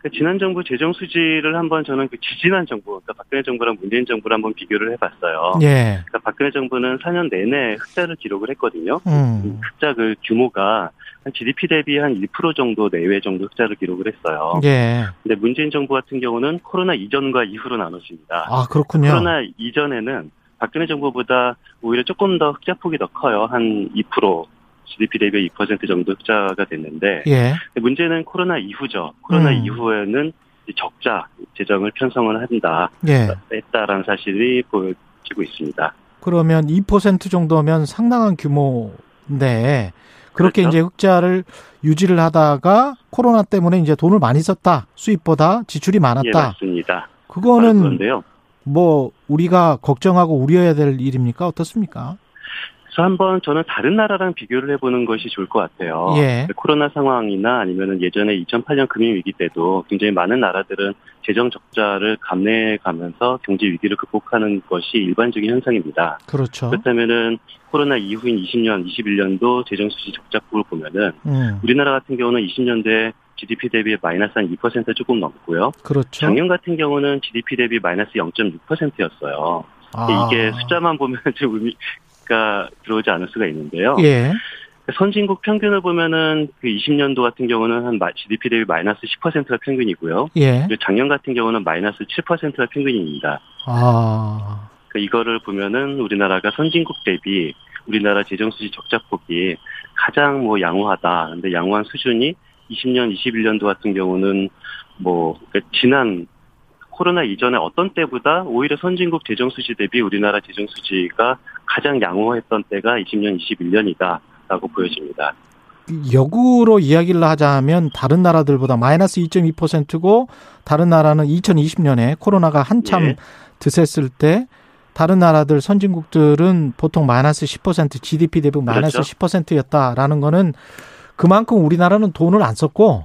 그 지난 정부 재정 수지를 한번 저는 그 지지난 정부, 그러니까 박근혜 정부랑 문재인 정부를 한번 비교를 해봤어요. 예. 그러니까 박근혜 정부는 4년 내내 흑자를 기록을 했거든요. 음. 흑자 그 규모가 한 GDP 대비 한 1% 정도 내외 정도 흑자를 기록을 했어요. 예. 근데 문재인 정부 같은 경우는 코로나 이전과 이후로 나눠집니다. 아, 그렇군요. 코로나 이전에는 박근혜 정부보다 오히려 조금 더 흑자폭이 더 커요. 한 2%. GDP 대비 2% 정도 흑자가 됐는데 예. 문제는 코로나 이후죠. 코로나 음. 이후에는 적자 재정을 편성을 한다, 예. 했다라는 사실이 보여지고 있습니다. 그러면 2% 정도면 상당한 규모인데 그렇게 그렇죠. 이제 흑자를 유지를 하다가 코로나 때문에 이제 돈을 많이 썼다. 수입보다 지출이 예, 많았다. 맞습니다. 바로 그거는. 뭐 우리가 걱정하고 우려해야 될 일입니까? 어떻습니까? 그래서 한번 저는 다른 나라랑 비교를 해보는 것이 좋을 것 같아요. 예. 코로나 상황이나 아니면은 예전에 2008년 금융위기 때도 굉장히 많은 나라들은 재정 적자를 감내해가면서 경제 위기를 극복하는 것이 일반적인 현상입니다. 그렇죠. 그렇다면은 코로나 이후인 20년, 21년도 재정 수지 적자폭을 보면은 음. 우리나라 같은 경우는 20년대 GDP 대비 마이너스 한 2% 조금 넘고요. 그렇죠. 작년 같은 경우는 GDP 대비 마이너스 0.6%였어요. 아. 이게 숫자만 보면 좀 의미 가 들어오지 않을 수가 있는데요. 예. 선진국 평균을 보면은 그 20년도 같은 경우는 한 마- GDP 대비 마이너스 10%가 평균이고요. 예. 작년 같은 경우는 마이너스 7%가 평균입니다. 아. 그러니까 이거를 보면은 우리나라가 선진국 대비 우리나라 재정 수지 적자폭이 가장 뭐 양호하다. 근데 양호한 수준이 20년, 21년도 같은 경우는 뭐 그러니까 지난 코로나 이전에 어떤 때보다 오히려 선진국 재정 수지 대비 우리나라 재정 수지가 가장 양호했던 때가 20년, 21년이다라고 보여집니다. 역으로 이야기를 하자면 다른 나라들보다 마이너스 2.2%고 다른 나라는 2020년에 코로나가 한참 예. 드셌을 때 다른 나라들 선진국들은 보통 마이너스 10% GDP 대비 마이너스 그렇죠. 10%였다라는 거는 그만큼 우리나라는 돈을 안 썼고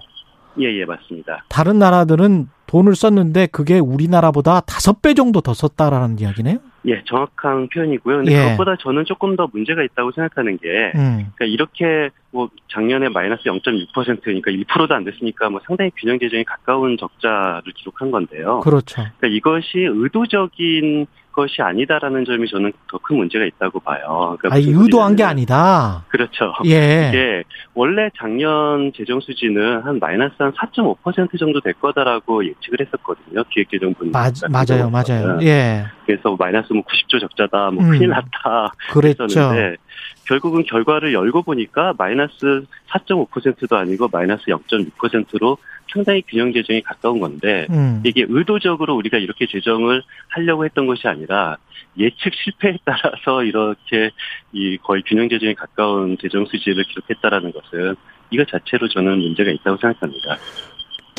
예, 예, 맞습니다. 다른 나라들은 돈을 썼는데 그게 우리나라보다 다섯 배 정도 더 썼다라는 이야기네요. 예, 정확한 표현이고요. 근데 예. 그것보다 저는 조금 더 문제가 있다고 생각하는 게 음. 그러니까 이렇게 뭐 작년에 마이너스 0.6% 그러니까 1%도 안 됐으니까 뭐 상당히 균형 재정에 가까운 적자를 기록한 건데요. 그렇죠. 그러니까 이것이 의도적인 것이 아니다라는 점이 저는 더 큰 문제가 있다고 봐요. 그러니까 아, 의도한 게 아니다. 그렇죠. 예. 이게 원래 작년 재정 수지는 한 마이너스 한 4.5% 정도 될 거다라고 예측을 했었거든요. 기획재정분 맞, 맞아요, 맞아요. 예. 그래서 마이너스 뭐 90조 적자다, 뭐 음. 큰일 났다 그랬죠. 했었는데 결국은 결과를 열고 보니까 마이너스 4.5%도 아니고 마이너스 0.6%로 상당히 균형 재정에 가까운 건데 음. 이게 의도적으로 우리가 이렇게 재정을 하려고 했던 것이 아니라 예측 실패에 따라서 이렇게 이 거의 균형 재정에 가까운 재정 수지를 기록했다라는 것은 이것 자체로 저는 문제가 있다고 생각합니다.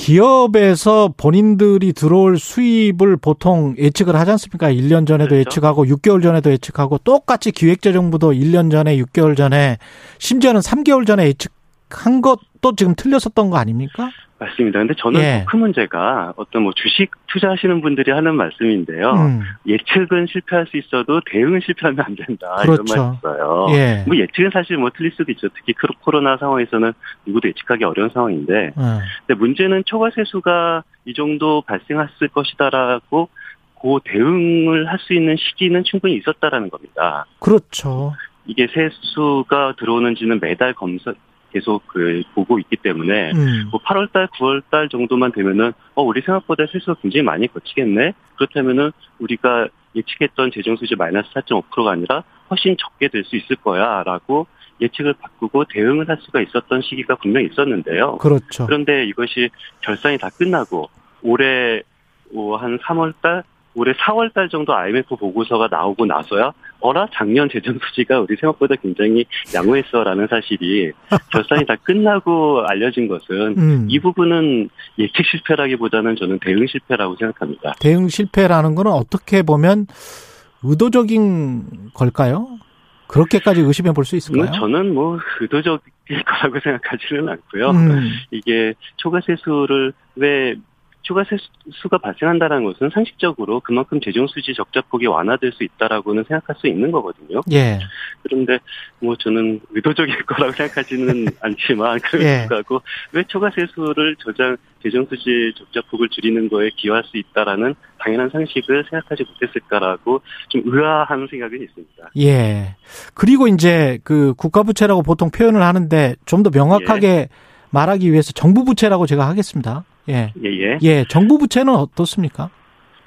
기업에서 본인들이 들어올 수입을 보통 예측을 하지 않습니까? 1년 전에도 그렇죠. 예측하고 6개월 전에도 예측하고 똑같이 기획재정부도 1년 전에 6개월 전에 심지어는 3개월 전에 예측한 것 도 지금 틀렸었던 거 아닙니까? 맞습니다. 근데 저는 예. 더큰 문제가 어떤 뭐 주식 투자하시는 분들이 하는 말씀인데요. 음. 예측은 실패할 수 있어도 대응은 실패하면 안 된다. 그렇죠. 이런 말이 있어요. 예. 뭐 예측은 사실 뭐 틀릴 수도 있죠. 특히 크로- 코로나 상황에서는 누구도 예측하기 어려운 상황인데 어. 근데 문제는 초과 세수가 이 정도 발생했을 것이다라고 그 대응을 할 수 있는 시기는 충분히 있었다라는 겁니다. 그렇죠. 이게 세수가 들어오는지는 매달 검사 계속 그 보고 있기 때문에 음. 뭐 8월달, 9월달 정도만 되면은 어 우리 생각보다 세수가 굉장히 많이 거치겠네. 그렇다면은 우리가 예측했던 재정 수지 마이너스 4.5%가 아니라 훨씬 적게 될 수 있을 거야라고 예측을 바꾸고 대응을 할 수가 있었던 시기가 분명히 있었는데요. 그렇죠. 그런데 이것이 결산이 다 끝나고 올해 뭐한 3월달, 올해 4월 달 정도 IMF 보고서가 나오고 나서야 어라 작년 재정 수지가 우리 생각보다 굉장히 양호했어라는 사실이 결산이 다 끝나고 알려진 것은 음. 이 부분은 예측 실패라기보다는 저는 대응 실패라고 생각합니다. 대응 실패라는 거는 어떻게 보면 의도적인 걸까요? 그렇게까지 의심해 볼 수 있을까요? 뭐 저는 뭐 의도적일 거라고 생각하지는 않고요. 음. 이게 초과 세수를 왜 초과세수가 발생한다는 것은 상식적으로 그만큼 재정 수지 적자폭이 완화될 수 있다라고는 생각할 수 있는 거거든요. 예. 그런데 뭐 저는 의도적일 거라고 생각하지는 않지만 그럼에도 예. 왜 초과세수를 저장 재정 수지 적자폭을 줄이는 거에 기여할 수 있다라는 당연한 상식을 생각하지 못했을까라고 좀 의아한 생각은 있습니다. 예. 그리고 이제 그 국가 부채라고 보통 표현을 하는데 좀 더 명확하게 말하기 위해서 정부 부채라고 제가 하겠습니다. 예. 예 예. 예. 정부 부채는 어떻습니까?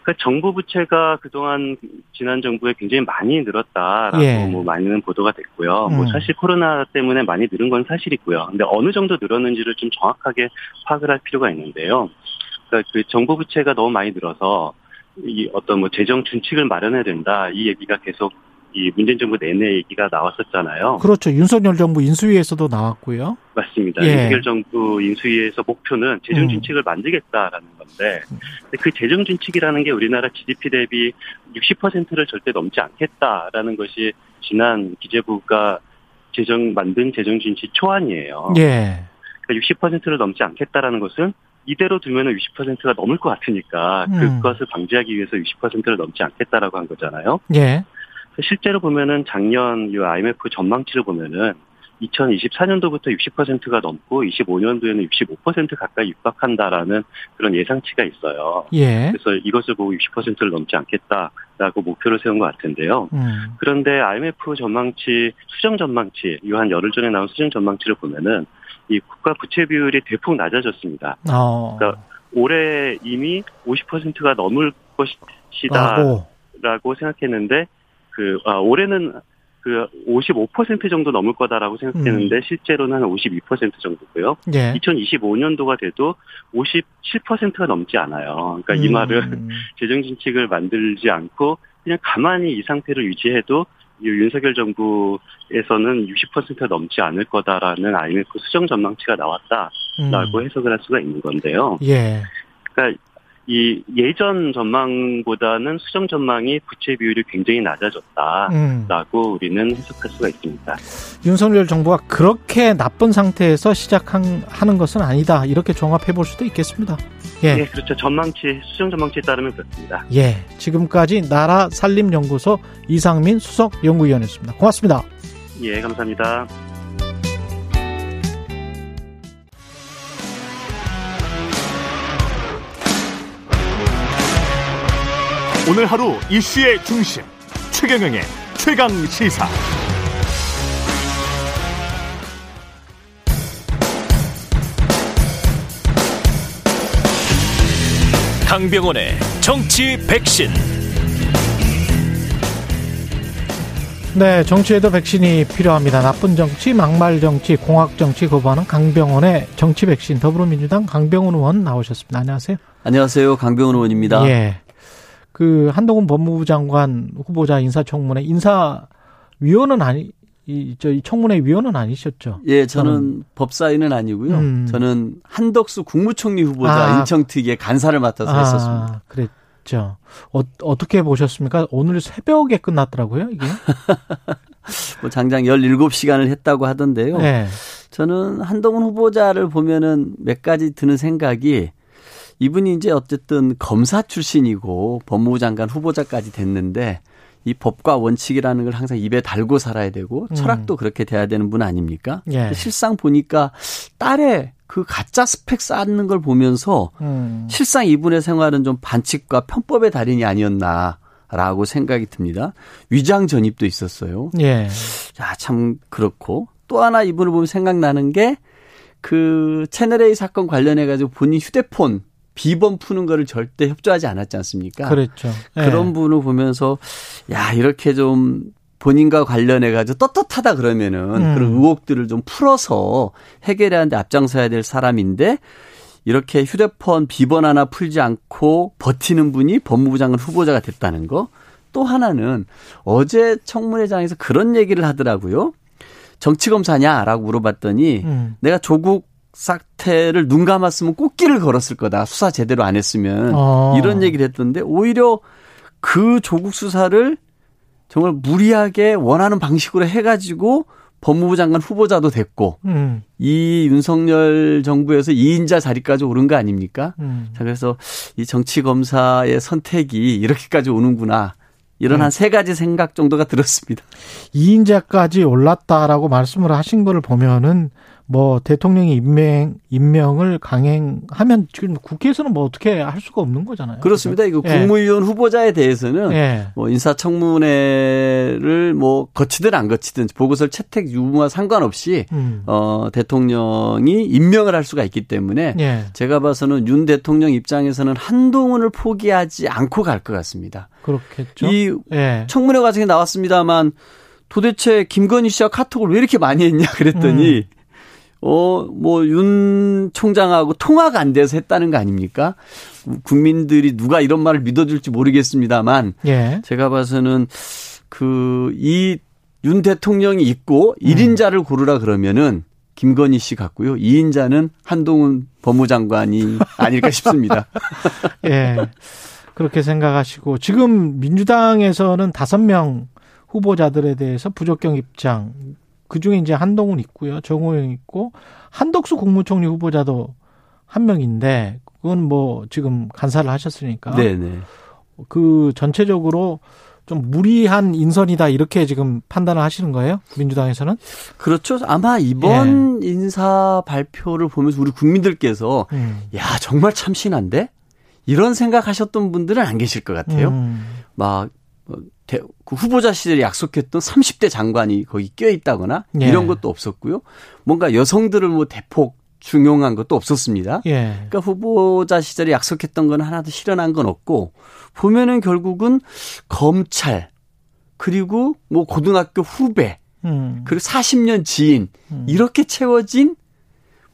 그러니까 정부 부채가 그동안 지난 정부에 굉장히 많이 늘었다라고 예. 뭐 많이는 보도가 됐고요. 뭐 음. 사실 코로나 때문에 많이 늘은 건 사실이고요. 근데 어느 정도 늘었는지를 좀 정확하게 파악을 할 필요가 있는데요. 그러니까 그 정부 부채가 너무 많이 늘어서 이 어떤 뭐 재정 준칙을 마련해야 된다 이 얘기가 계속 이 문재인 정부 내내 얘기가 나왔었잖아요. 그렇죠. 윤석열 정부 인수위에서도 나왔고요. 맞습니다. 예. 윤석열 정부 인수위에서 목표는 재정 음. 준칙을 만들겠다라는 건데 근데 그 재정 준칙이라는 게 우리나라 GDP 대비 60%를 절대 넘지 않겠다라는 것이 지난 기재부가 재정 만든 재정 준칙 초안이에요. 예. 그러니까 60%를 넘지 않겠다라는 것은 이대로 두면은 60%가 넘을 것 같으니까 음. 그것을 방지하기 위해서 60%를 넘지 않겠다라고 한 거잖아요. 예. 실제로 보면은 작년 이 IMF 전망치를 보면은 2024년도부터 60%가 넘고 25년도에는 65% 가까이 육박한다라는 그런 예상치가 있어요. 예. 그래서 이것을 보고 60%를 넘지 않겠다라고 목표를 세운 것 같은데요. 음. 그런데 IMF 전망치, 수정 전망치, 이 한 열흘 전에 나온 수정 전망치를 보면은 이 국가 부채 비율이 대폭 낮아졌습니다. 어. 그러니까 올해 이미 50%가 넘을 것이다. 하고. 라고 생각했는데 그 아, 올해는 그 55% 정도 넘을 거다라고 생각했는데 실제로는 한 52% 정도고요. 예. 2025년도가 돼도 57%가 넘지 않아요. 그러니까 이 음. 말은 재정 진칙을 만들지 않고 그냥 가만히 이 상태를 유지해도 이 윤석열 정부에서는 60%가 넘지 않을 거다라는 IMF 수정 전망치가 나왔다라고 음. 해석을 할 수가 있는 건데요. 예. 그러니까 이 예전 전망보다는 수정 전망이 부채 비율이 굉장히 낮아졌다라고 음. 우리는 해석할 수가 있습니다. 윤석열 정부가 그렇게 나쁜 상태에서 시작하는 것은 아니다. 이렇게 종합해 볼 수도 있겠습니다. 예. 네, 그렇죠. 전망치 수정 전망치에 따르면 그렇습니다. 예. 지금까지 나라 산림연구소 이상민 수석 연구위원이었습니다. 고맙습니다. 예, 감사합니다. 오늘 하루 이슈의 중심 최경영의 최강 시사. 강병원의 정치 백신. 네, 정치에도 백신이 필요합니다. 나쁜 정치, 막말 정치, 공학 정치 거부하는 강병원의 정치 백신 더불어민주당 강병원 의원 나오셨습니다. 안녕하세요. 안녕하세요. 강병원 의원입니다. 예. 그 한동훈 법무부 장관 후보자 인사청문회 인사위원은 아니 이 저희 청문회 위원은 아니셨죠? 예, 저는 법사위는 아니고요. 음. 저는 한덕수 국무총리 후보자 아. 인청특위의 간사를 맡아서 아, 했었습니다. 그랬죠. 어, 어떻게 보셨습니까? 오늘 새벽에 끝났더라고요, 이게. 뭐 장장 17시간을 했다고 하던데요. 네. 저는 한동훈 후보자를 보면은 몇 가지 드는 생각이 이분이 이제 어쨌든 검사 출신이고 법무부 장관 후보자까지 됐는데 이 법과 원칙이라는 걸 항상 입에 달고 살아야 되고 음. 철학도 그렇게 돼야 되는 분 아닙니까? 예. 실상 보니까 딸의 그 가짜 스펙 쌓는 걸 보면서 음. 실상 이분의 생활은 좀 반칙과 편법의 달인이 아니었나 라고 생각이 듭니다. 위장 전입도 있었어요. 예. 자, 참 그렇고 또 하나 이분을 보면 생각나는 게 그 채널A 사건 관련해 가지고 본인 휴대폰 비번 푸는 거를 절대 협조하지 않았지 않습니까? 그랬죠. 예. 그런 분을 보면서 야, 이렇게 좀 본인과 관련해 가지고 떳떳하다 그러면은 음. 그런 의혹들을 좀 풀어서 해결하는데 앞장서야 될 사람인데 이렇게 휴대폰 비번 하나 풀지 않고 버티는 분이 법무부 장관 후보자가 됐다는 거. 또 하나는 어제 청문회장에서 그런 얘기를 하더라고요. 정치 검사냐라고 물어봤더니 음. 내가 조국 사태를 눈 감았으면 꽃길을 걸었을 거다. 수사 제대로 안 했으면. 어. 이런 얘기를 했던데 오히려 그 조국 수사를 정말 무리하게 원하는 방식으로 해가지고 법무부 장관 후보자도 됐고 음. 이 윤석열 정부에서 2인자 자리까지 오른 거 아닙니까? 음. 자, 그래서 이 정치 검사의 선택이 이렇게까지 오는구나. 이런 음. 한세 가지 생각 정도가 들었습니다. 2인자까지 올랐다라고 말씀을 하신 거를 보면은 뭐 대통령이 임명 임명을 강행하면 지금 국회에서는 뭐 어떻게 할 수가 없는 거잖아요. 그렇습니다. 이거 예. 국무위원 후보자에 대해서는 예. 뭐 인사청문회를 뭐 거치든 안 거치든 보고서를 채택 유무와 상관없이 음. 어 대통령이 임명을 할 수가 있기 때문에 예. 제가 봐서는 윤 대통령 입장에서는 한동훈을 포기하지 않고 갈 것 같습니다. 그렇겠죠. 이 예. 청문회 과정에 나왔습니다만 도대체 김건희 씨와 카톡을 왜 이렇게 많이 했냐 그랬더니 음. 어, 뭐, 윤 총장하고 통화가 안 돼서 했다는 거 아닙니까? 국민들이 누가 이런 말을 믿어줄지 모르겠습니다만, 예. 제가 봐서는 그, 이 윤 대통령이 있고 음. 1인자를 고르라 그러면은 김건희 씨 같고요. 2인자는 한동훈 법무장관이 아닐까 싶습니다. 예. 그렇게 생각하시고 지금 민주당에서는 다섯 명 후보자들에 대해서 부적격 입장 그 중에 이제 한동훈 있고요. 정호영 있고 한덕수 국무총리 후보자도 한 명인데 그건 뭐 지금 간사를 하셨으니까 네네. 그 전체적으로 좀 무리한 인선이다 이렇게 지금 판단을 하시는 거예요? 민주당에서는? 그렇죠. 아마 이번 인사 발표를 보면서 우리 국민들께서 음. 야, 정말 참신한데? 이런 생각하셨던 분들은 안 계실 것 같아요. 음. 막 그 후보자 시절에 약속했던 30대 장관이 거기 껴 있다거나 예. 이런 것도 없었고요. 뭔가 여성들을 뭐 대폭 중용한 것도 없었습니다. 예. 그러니까 후보자 시절에 약속했던 건 하나도 실현한 건 없고 보면은 결국은 검찰 그리고 뭐 고등학교 후배 음. 그리고 40년 지인 음. 이렇게 채워진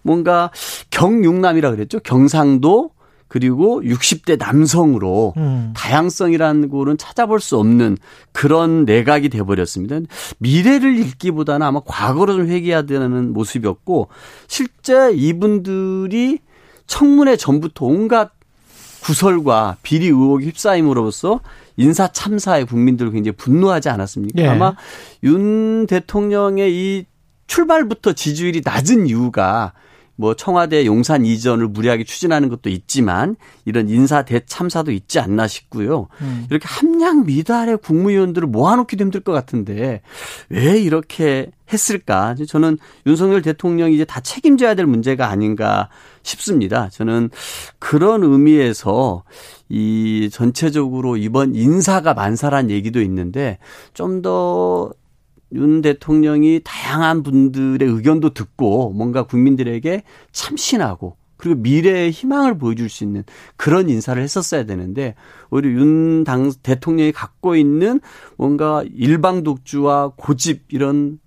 뭔가 경육남이라 그랬죠. 경상도 그리고 60대 남성으로 음. 다양성이라는 거는 찾아볼 수 없는 그런 내각이 돼버렸습니다. 미래를 읽기보다는 아마 과거로 좀 회귀해야 되는 모습이었고 실제 이분들이 청문회 전부터 온갖 구설과 비리 의혹이 휩싸임으로써 인사 참사에 국민들 굉장히 분노하지 않았습니까? 예. 아마 윤 대통령의 이 출발부터 지지율이 낮은 이유가 뭐 청와대 용산 이전을 무리하게 추진하는 것도 있지만 이런 인사 대참사도 있지 않나 싶고요. 음. 이렇게 함량 미달의 국무위원들을 모아놓기도 힘들 것 같은데 왜 이렇게 했을까? 저는 윤석열 대통령이 이제 다 책임져야 될 문제가 아닌가 싶습니다. 저는 그런 의미에서 이 전체적으로 이번 인사가 만사란 얘기도 있는데 좀 더 윤 대통령이 다양한 분들의 의견도 듣고 뭔가 국민들에게 참신하고 그리고 미래의 희망을 보여줄 수 있는 그런 인사를 했었어야 되는데 오히려 윤 당 대통령이 갖고 있는 뭔가 일방 독주와 고집 이런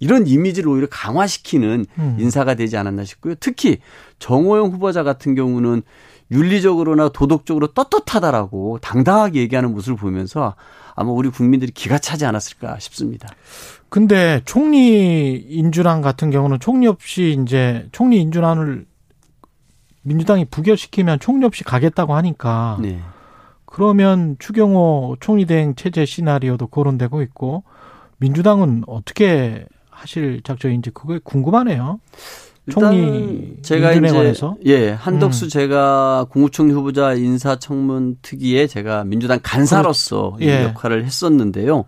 이런 이미지를 오히려 강화시키는 음. 인사가 되지 않았나 싶고요. 특히 정호영 후보자 같은 경우는 윤리적으로나 도덕적으로 떳떳하다라고 당당하게 얘기하는 모습을 보면서 아마 우리 국민들이 기가 차지 않았을까 싶습니다. 근데 총리 인준안 같은 경우는 총리 없이 이제 총리 인준안을 민주당이 부결시키면 총리 없이 가겠다고 하니까 네. 그러면 추경호 총리 대행 체제 시나리오도 거론되고 있고 민주당은 어떻게 하실 작정인지 그게 궁금하네요. 총리 일단 제가 이제 관해서 예 한덕수 음. 제가 국무총리 후보자 인사청문 특위에 제가 민주당 간사로서 이 예. 역할을 했었는데요.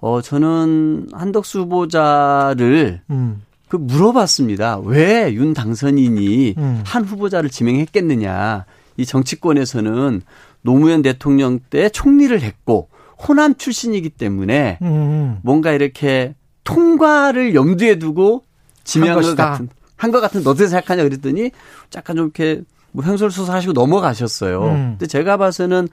어 저는 한덕수 후보자를 음, 그 물어봤습니다. 왜 윤 당선인이 음. 한 후보자를 지명했겠느냐. 이 정치권에서는 노무현 대통령 때 총리를 했고 호남 출신이기 때문에 음, 음. 뭔가 이렇게 통과를 염두에 두고 지명한 한것 것이다. 같은 한 것 같은 너 어떻게 생각하냐 그랬더니 약간 좀 이렇게 뭐 횡설수설 하시고 넘어가셨어요. 음. 근데 제가 봐서는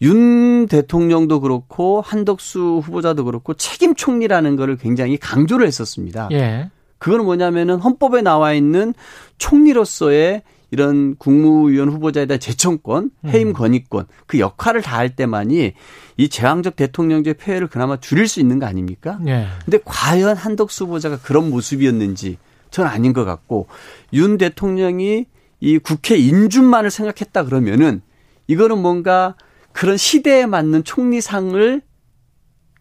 윤 대통령도 그렇고 한덕수 후보자도 그렇고 책임 총리라는 거를 굉장히 강조를 했었습니다. 예. 그거는 뭐냐면은 헌법에 나와 있는 총리로서의 이런 국무위원 후보자에 대한 재청권, 해임 건의권 그 역할을 다할 때만이 이 제왕적 대통령제 폐해를 그나마 줄일 수 있는 거 아닙니까? 예. 근데 과연 한덕수 후보자가 그런 모습이었는지 전 아닌 것 같고 윤 대통령이 이 국회 인준만을 생각했다 그러면은 이거는 뭔가 그런 시대에 맞는 총리상을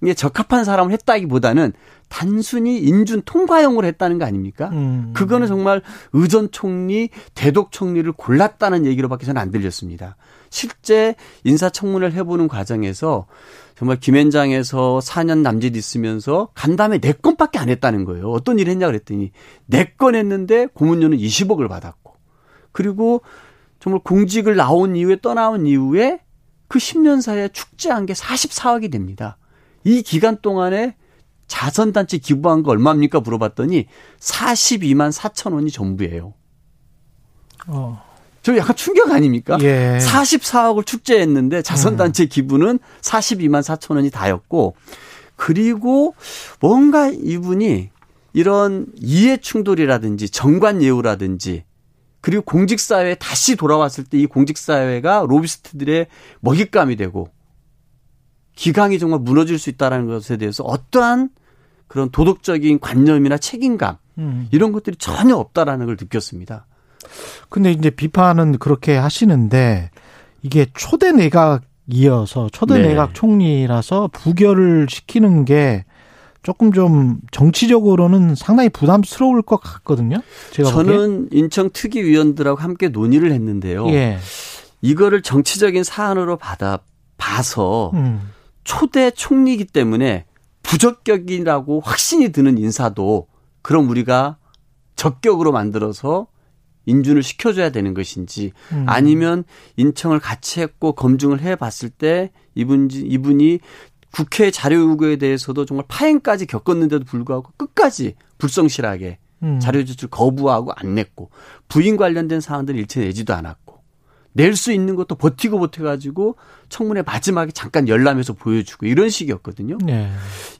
에 적합한 사람을 했다기보다는 단순히 인준 통과형으로 했다는 거 아닙니까? 음. 그거는 정말 의전 총리, 대독 총리를 골랐다는 얘기로밖에 저는 안 들렸습니다. 실제 인사청문회를 해보는 과정에서 정말 김현장에서 4년 남짓 있으면서 간담회 4건밖에 안 했다는 거예요. 어떤 일 했냐 그랬더니 4건 했는데 고문료는 20억을 받았고 그리고 정말 공직을 나온 이후에 떠나온 이후에 그 10년 사이에 축제한 게 44억이 됩니다. 이 기간 동안에 자선단체 기부한 거 얼마입니까? 물어봤더니 42만 4천 원이 전부예요. 어. 저 약간 충격 아닙니까? 예. 44억을 축제했는데 자선단체 기부는 42만 4천 원이 다였고 그리고 뭔가 이분이 이런 이해 충돌이라든지 정관 예우라든지 그리고 공직사회에 다시 돌아왔을 때 이 공직사회가 로비스트들의 먹잇감이 되고 기강이 정말 무너질 수 있다는 것에 대해서 어떠한 그런 도덕적인 관념이나 책임감 음. 이런 것들이 전혀 없다라는 걸 느꼈습니다. 근데 이제 비판은 그렇게 하시는데 이게 초대 내각이어서 초대 네. 내각 총리라서 부결을 시키는 게 조금 좀 정치적으로는 상당히 부담스러울 것 같거든요. 제가 저는 인천 특위 위원들하고 함께 논의를 했는데요. 보기에. 예. 이거를 정치적인 사안으로 받아 봐서 음. 초대 총리이기 때문에 부적격이라고 확신이 드는 인사도 그럼 우리가 적격으로 만들어서 인준을 시켜줘야 되는 것인지 음. 아니면 인청을 같이 했고 검증을 해봤을 때 이분 이분이 국회 자료 요구에 대해서도 정말 파행까지 겪었는데도 불구하고 끝까지 불성실하게 음. 자료 제출 거부하고 안 냈고 부인 관련된 사안들 일체 내지도 않았고 낼 수 있는 것도 버티고 버텨가지고 청문회 마지막에 잠깐 열람해서 보여주고 이런 식이었거든요. 네.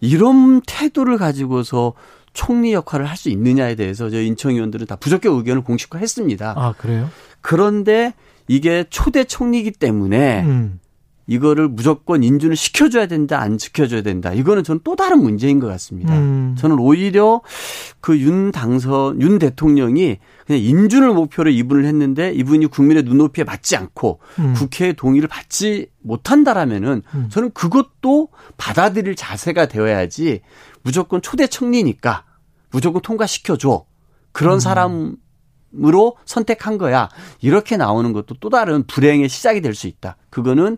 이런 태도를 가지고서 총리 역할을 할 수 있느냐에 대해서 저희 인청 의원들은 다 부적격 의견을 공식화했습니다. 아 그래요? 그런데 이게 초대 총리이기 때문에 음. 이거를 무조건 인준을 시켜줘야 된다, 안 지켜줘야 된다. 이거는 저는 또 다른 문제인 것 같습니다. 음. 저는 오히려 그 윤 당선, 윤 대통령이 그냥 인준을 목표로 이분을 했는데 이분이 국민의 눈높이에 맞지 않고 음. 국회의 동의를 받지 못한다라면은 음. 저는 그것도 받아들일 자세가 되어야지 무조건 초대 청리니까 무조건 통과시켜줘. 그런 음. 사람 으로 선택한 거야. 이렇게 나오는 것도 또 다른 불행의 시작이 될 수 있다. 그거는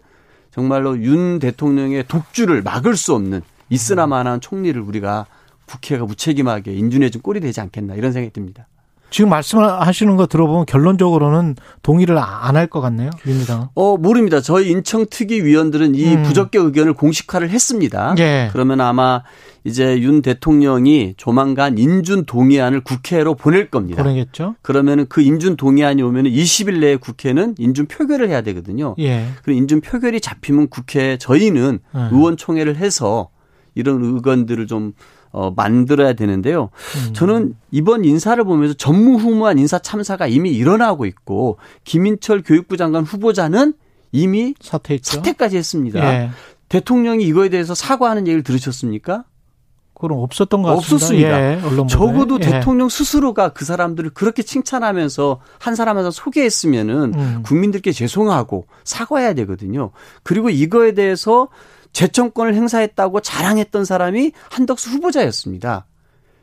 정말로 윤 대통령의 독주를 막을 수 없는 있으나마한 총리를 우리가 국회가 무책임하게 인준해 준 꼴이 되지 않겠나 이런 생각이 듭니다. 지금 말씀하시는 거 들어보면 결론적으로는 동의를 안 할 것 같네요, 민주당은. 어, 모릅니다. 저희 인청특위 위원들은 이 음. 부적격 의견을 공식화를 했습니다. 예. 그러면 아마 이제 윤 대통령이 조만간 인준 동의안을 국회로 보낼 겁니다. 보내겠죠. 그러면은 그 인준 동의안이 오면은 20일 내에 국회는 인준 표결을 해야 되거든요. 예. 그리고 인준 표결이 잡히면 국회 저희는 예. 의원총회를 해서 이런 의견들을 좀 어, 만들어야 되는데요. 음. 저는 이번 인사를 보면서 전무후무한 인사 참사가 이미 일어나고 있고 김인철 교육부 장관 후보자는 이미 사퇴했죠. 사퇴까지 했습니다. 예. 대통령이 이거에 대해서 사과하는 얘기를 들으셨습니까? 그럼 없었던 것 같습니다. 없었습니다. 예, 적어도 예. 대통령 스스로가 그 사람들을 그렇게 칭찬하면서 한 사람한테 소개했으면은 음. 국민들께 죄송하고 사과해야 되거든요. 그리고 이거에 대해서 재청권을 행사했다고 자랑했던 사람이 한덕수 후보자였습니다.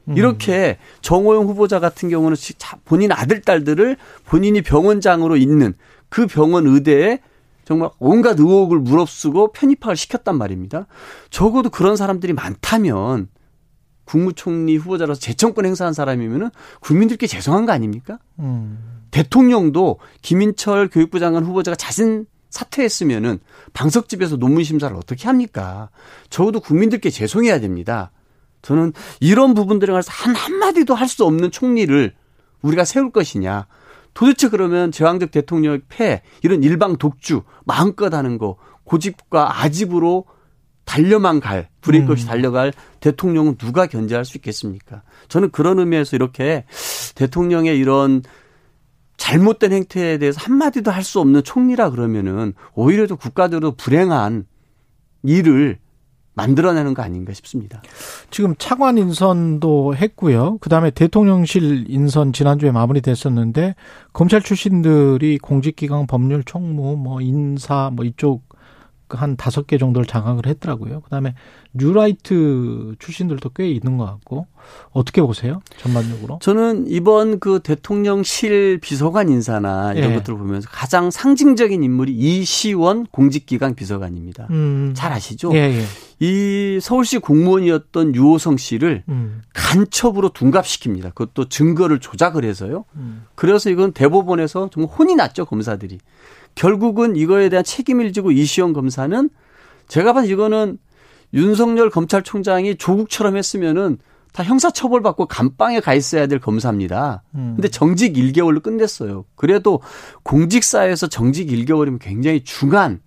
음. 이렇게 정호영 후보자 같은 경우는 본인 아들, 딸들을 본인이 병원장으로 있는 그 병원 의대에 정말 온갖 의혹을 무릅쓰고 편입학을 시켰단 말입니다. 적어도 그런 사람들이 많다면 국무총리 후보자로서 재청권 행사한 사람이면은 국민들께 죄송한 거 아닙니까? 음. 대통령도 김인철 교육부 장관 후보자가 자신 사퇴했으면은 방석집에서 논문 심사를 어떻게 합니까? 적어도 국민들께 죄송해야 됩니다. 저는 이런 부분들에 관해서 한 한마디도 할 수 없는 총리를 우리가 세울 것이냐. 도대체 그러면 제왕적 대통령의 패, 이런 일방 독주, 마음껏 하는 거, 고집과 아집으로 달려만 갈, 브레이크 없이 음. 달려갈 대통령은 누가 견제할 수 있겠습니까? 저는 그런 의미에서 이렇게 대통령의 이런 잘못된 행태에 대해서 한마디도 할 수 없는 총리라 그러면은 오히려 더 국가적으로 불행한 일을 만들어내는 거 아닌가 싶습니다. 지금 차관 인선도 했고요. 그 다음에 대통령실 인선 지난주에 마무리됐었는데 검찰 출신들이 공직기강 법률 총무 뭐 인사 뭐 이쪽 한 다섯 개 정도를 장악을 했더라고요. 그다음에 뉴라이트 출신들도 꽤 있는 것 같고 어떻게 보세요? 전반적으로? 저는 이번 그 대통령실 비서관 인사나 이런 예. 것들을 보면서 가장 상징적인 인물이 이시원 공직기강 비서관입니다. 음. 잘 아시죠? 예, 예. 이 서울시 공무원이었던 유호성 씨를 음. 간첩으로 둔갑시킵니다. 그것도 증거를 조작을 해서요. 음. 그래서 이건 대법원에서 정말 혼이 났죠 검사들이. 결국은 이거에 대한 책임을 지고 이시영 검사는 제가 봐서 이거는 윤석열 검찰총장이 조국처럼 했으면은 다 형사처벌 받고 감방에 가 있어야 될 검사입니다. 음. 근데 정직 1개월로 끝냈어요. 그래도 공직사회에서 정직 1개월이면 굉장히 중한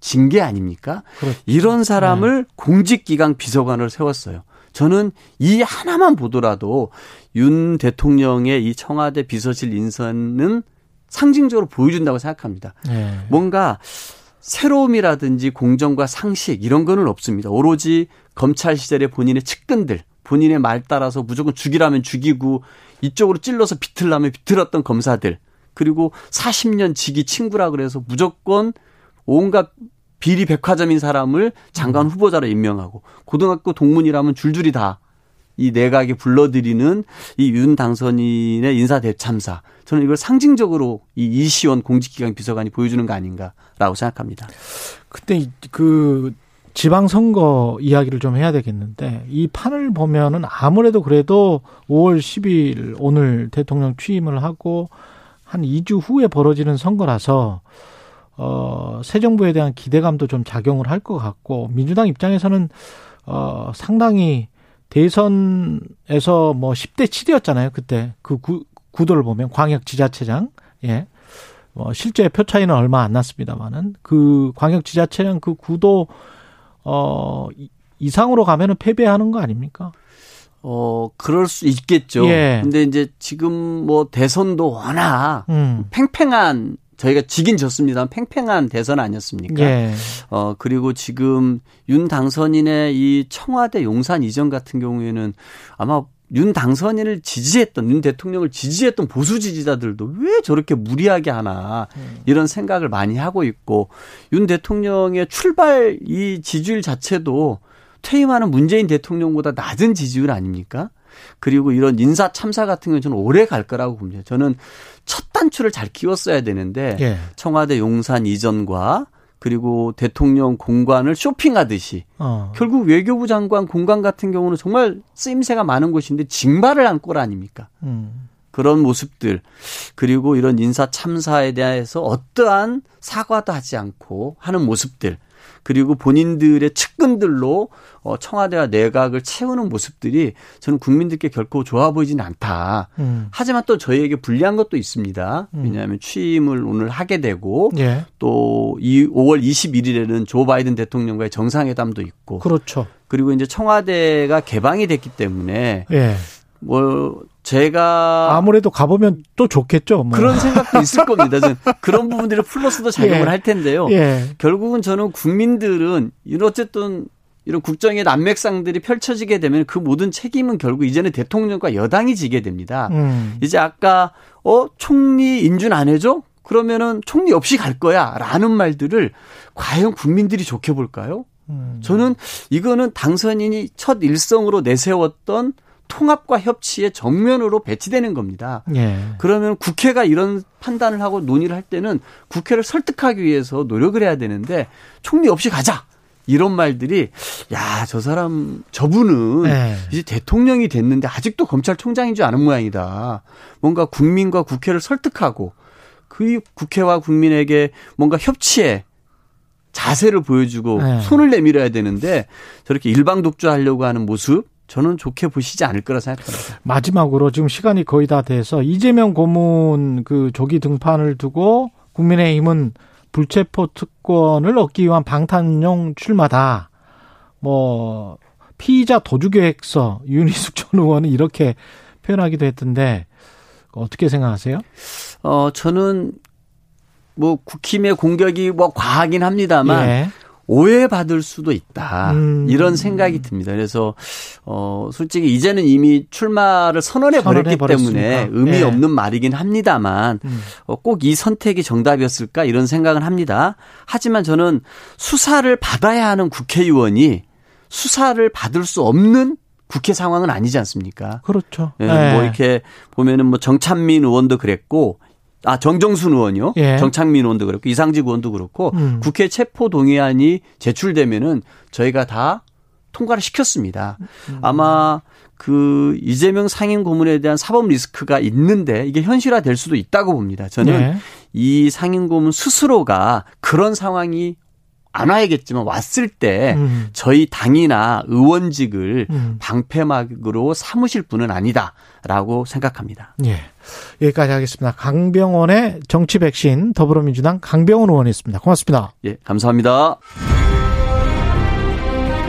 징계 아닙니까? 그렇죠. 이런 사람을 네. 공직기강 비서관으로 세웠어요. 저는 이 하나만 보더라도 윤 대통령의 이 청와대 비서실 인선은 상징적으로 보여준다고 생각합니다. 네. 뭔가 새로움이라든지 공정과 상식 이런 거는 없습니다. 오로지 검찰 시절에 본인의 측근들, 본인의 말 따라서 무조건 죽이라면 죽이고 이쪽으로 찔러서 비틀라면 비틀었던 검사들, 그리고 40년 지기 친구라 그래서 무조건 온갖 비리 백화점인 사람을 장관 음. 후보자로 임명하고 고등학교 동문이라면 줄줄이 다 이 내각에 불러들이는 이 윤 당선인의 인사 대참사 저는 이걸 상징적으로 이 이시원 공직기강 비서관이 보여주는 거 아닌가라고 생각합니다. 그때 그 지방선거 이야기를 좀 해야 되겠는데 이 판을 보면은 아무래도 그래도 5월 10일 오늘 대통령 취임을 하고 한 2주 후에 벌어지는 선거라서 어, 새 정부에 대한 기대감도 좀 작용을 할 것 같고 민주당 입장에서는 어, 상당히 대선에서 뭐 10대 7이었잖아요. 그때 그 구, 구도를 보면 광역 지자체장 예. 뭐 실제 표 차이는 얼마 안 났습니다만은 그 광역 지자체장 그 구도 어 이상으로 가면은 패배하는 거 아닙니까? 어, 그럴 수 있겠죠. 예. 근데 이제 지금 뭐 대선도 워낙 음. 팽팽한 저희가 지긴 졌습니다만 팽팽한 대선 아니었습니까? 예. 어 그리고 지금 윤 당선인의 이 청와대 용산 이전 같은 경우에는 아마 윤 당선인을 지지했던 윤 대통령을 지지했던 보수 지지자들도 왜 저렇게 무리하게 하나 이런 생각을 많이 하고 있고 윤 대통령의 출발 이 지지율 자체도 퇴임하는 문재인 대통령보다 낮은 지지율 아닙니까? 그리고 이런 인사 참사 같은 경우는 저는 오래 갈 거라고 봅니다. 저는 첫 단추를 잘 끼웠어야 되는데 예. 청와대 용산 이전과 그리고 대통령 공관을 쇼핑하듯이 어. 결국 외교부 장관 공간 같은 경우는 정말 쓰임새가 많은 곳인데 징발을 한꼴 아닙니까? 음. 그런 모습들 그리고 이런 인사 참사에 대해서 어떠한 사과도 하지 않고 하는 모습들 그리고 본인들의 측근들로 어, 청와대와 내각을 채우는 모습들이 저는 국민들께 결코 좋아 보이지는 않다. 음. 하지만 또 저희에게 불리한 것도 있습니다. 왜냐하면 취임을 오늘 하게 되고 예. 또이 5월 21일에는 조 바이든 대통령과의 정상회담도 있고 그렇죠. 그리고 이제 청와대가 개방이 됐기 때문에 예. 뭐 제가 아무래도 가보면 또 좋겠죠. 뭐. 그런 생각도 있을 겁니다. 저는 그런 부분들이 플러스도 작용을 예. 할 텐데요. 예. 결국은 저는 국민들은 이런 어쨌든 이런 국정의 난맥상들이 펼쳐지게 되면 그 모든 책임은 결국 이제는 대통령과 여당이 지게 됩니다. 음. 이제 아까 어 총리 인준 안 해줘? 그러면은 총리 없이 갈 거야라는 말들을 과연 국민들이 좋게 볼까요? 음. 저는 이거는 당선인이 첫 일성으로 내세웠던 통합과 협치의 정면으로 배치되는 겁니다. 예. 그러면 국회가 이런 판단을 하고 논의를 할 때는 국회를 설득하기 위해서 노력을 해야 되는데 총리 없이 가자. 이런 말들이 야, 저 사람 저분은 네. 이제 대통령이 됐는데 아직도 검찰총장인 줄 아는 모양이다. 뭔가 국민과 국회를 설득하고 그 국회와 국민에게 뭔가 협치에 자세를 보여주고 네. 손을 내밀어야 되는데 저렇게 일방 독주하려고 하는 모습 저는 좋게 보시지 않을 거라 생각합니다. 마지막으로 지금 시간이 거의 다 돼서 이재명 고문 그 조기 등판을 두고 국민의힘은 불체포 특권을 얻기 위한 방탄용 출마다. 뭐 피의자 도주 계획서 윤희숙 전 의원은 이렇게 표현하기도 했던데 어떻게 생각하세요? 어 저는 뭐 국힘의 공격이 뭐 과하긴 합니다만 예. 오해받을 수도 있다. 음. 이런 생각이 듭니다. 그래서 어 솔직히 이제는 이미 출마를 선언해 버렸기. 때문에 의미 예. 없는 말이긴 합니다만 음. 어, 꼭 이 선택이 정답이었을까 이런 생각은 합니다. 하지만 저는 수사를 받아야 하는 국회의원이 수사를 받을 수 없는 국회 상황은 아니지 않습니까? 그렇죠. 예, 예. 뭐 이렇게 보면은 뭐 정찬민 의원도 그랬고 아 정정순 의원이요. 예. 정창민 의원도 그렇고 이상직 의원도 그렇고 음. 국회 체포 동의안이 제출되면은 저희가 다 통과를 시켰습니다. 음. 아마 그 이재명 상임 고문에 대한 사법 리스크가 있는데 이게 현실화 될 수도 있다고 봅니다. 저는 예. 이 상임 고문 스스로가 그런 상황이 안 와야겠지만 왔을 때 음. 저희 당이나 의원직을 음. 방패막으로 삼으실 분은 아니다라고 생각합니다. 예. 여기까지 하겠습니다. 강병원의 정치 백신 더불어민주당 강병원 의원이었습니다. 고맙습니다. 예, 감사합니다.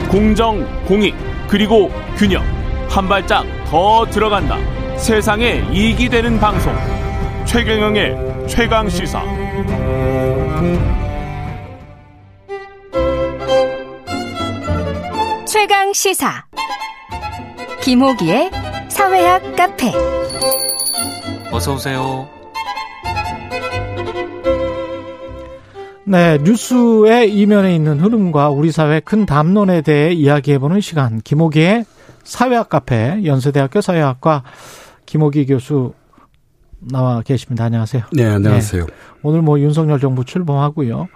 공정, 공익, 그리고 균형. 한 발짝 더 들어간다. 세상에 이익이 되는 방송. 최경영의 최강 시사. 최강 시사 김호기의 사회학 카페 어서 오세요. 네, 뉴스의 이면에 있는 흐름과 우리 사회 큰 담론에 대해 이야기해보는 시간. 김호기의 사회학 카페, 연세대학교 사회학과 김호기 교수 나와 계십니다. 안녕하세요. 네, 안녕하세요. 오늘 뭐 윤석열 정부 출범하고요.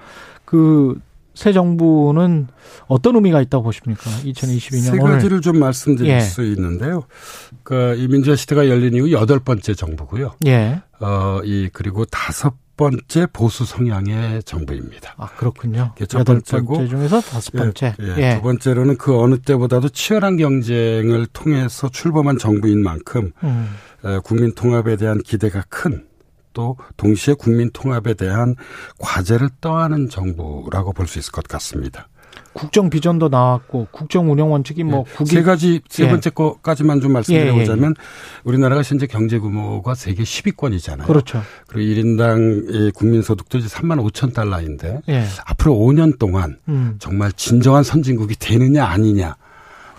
그 새 정부는 어떤 의미가 있다고 보십니까? 2022년 세 오늘. 가지를 좀 말씀드릴 예. 수 있는데요. 그, 이 민주화 시대가 열린 이후 여덟 번째 정부고요. 예. 어, 이, 그리고 다섯 번째 보수 성향의 정부입니다. 아, 그렇군요. 첫 여덟 번째고, 번째 중에서 다섯 번째. 예, 예. 두 번째로는 그 어느 때보다도 치열한 경쟁을 통해서 출범한 정부인 만큼 음. 에, 국민 통합에 대한 기대가 큰 또 동시에 국민 통합에 대한 과제를 떠안은 정부라고 볼 수 있을 것 같습니다. 국정 비전도 나왔고 국정 운영 원칙이 뭐 예. 국익 세 가지 세 예. 번째 거까지만 좀 예, 예, 말씀드려보자면 우리나라가 현재 경제 규모가 세계 10위권이잖아요. 그렇죠. 그리고 1인당 국민 소득도 이제 3만 5천 달러인데 예. 앞으로 5년 동안 음. 정말 진정한 선진국이 되느냐 아니냐.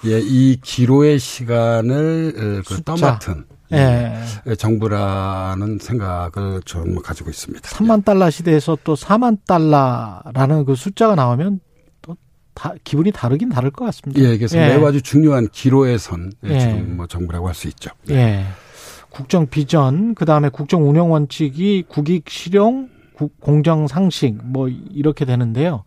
예, 이 기로의 시간을 어, 그. 떠맡은 예. 예, 정부라는 생각을 좀 가지고 있습니다. 3만 달러 시대에서 또 4만 달러라는 그 숫자가 나오면 또 다, 기분이 다르긴 다를 것 같습니다. 예, 그래서 예. 매우 아주 중요한 기로의 선 예, 예. 지금 뭐 정부라고 할 수 있죠. 예. 국정 비전, 그 다음에 국정 운영 원칙이 국익 실용, 국- 공정 상식, 뭐, 이렇게 되는데요.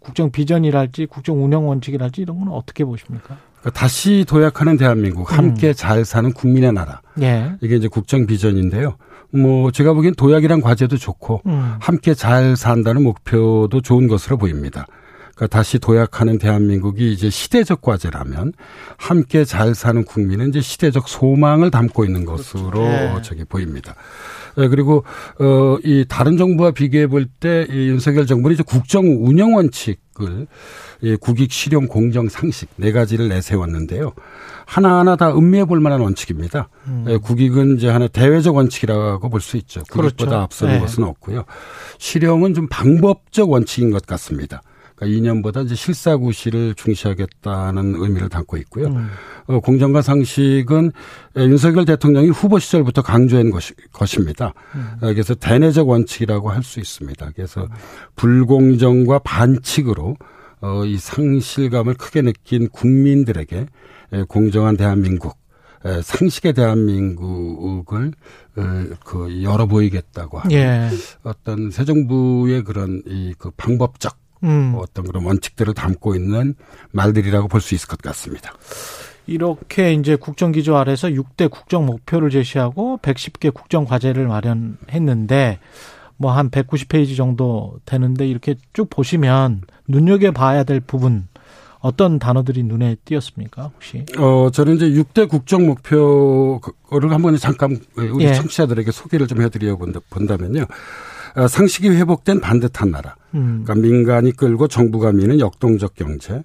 국정 비전이랄지, 국정 운영 원칙이랄지, 이런 건 어떻게 보십니까? 그러니까 다시 도약하는 대한민국, 함께 잘 사는 국민의 나라. 예. 이게 이제 국정 비전인데요. 뭐 제가 보기엔 도약이란 과제도 좋고 음. 함께 잘 산다는 목표도 좋은 것으로 보입니다. 그러니까 다시 도약하는 대한민국이 이제 시대적 과제라면 함께 잘 사는 국민은 이제 시대적 소망을 담고 있는 것으로 네. 저기 보입니다. 예, 그리고 어이 다른 정부와 비교해 볼 때 이 윤석열 정부는 이제 국정 운영 원칙 을이 국익 실용 공정 상식 네 가지를 내세웠는데요. 하나하나 다 음미해 볼 만한 원칙입니다. 예, 국익은 이제 하나 대외적 원칙이라고 볼 수 있죠. 국익보다 그렇죠. 앞서는 네. 것은 없고요. 실용은 좀 방법적 원칙인 것 같습니다. 그러니까 이념보다 이제 실사구시를 중시하겠다는 의미를 담고 있고요. 음. 어, 공정과 상식은 에, 윤석열 대통령이 후보 시절부터 강조한 것이, 것입니다. 음. 어, 그래서 대내적 원칙이라고 할 수 있습니다. 그래서 불공정과 반칙으로 어, 이 상실감을 크게 느낀 국민들에게 에, 공정한 대한민국, 에, 상식의 대한민국을 어, 그 열어 보이겠다고 하는 예. 어떤 새 정부의 그런 이 그 방법적 음. 어떤 그런 원칙들을 담고 있는 말들이라고 볼 수 있을 것 같습니다. 이렇게 이제 국정기조 아래서 6대 국정 목표를 제시하고 110개 국정 과제를 마련했는데 뭐 한 190페이지 정도 되는데 이렇게 쭉 보시면 눈여겨 봐야 될 부분 어떤 단어들이 눈에 띄었습니까 혹시? 어, 저는 이제 6대 국정 목표를 한번 잠깐 우리 예. 청취자들에게 소개를 좀 해드려 본다- 본다면요. 어, 상식이 회복된 반듯한 나라. 음. 그러니까 민간이 끌고 정부가 미는 역동적 경제,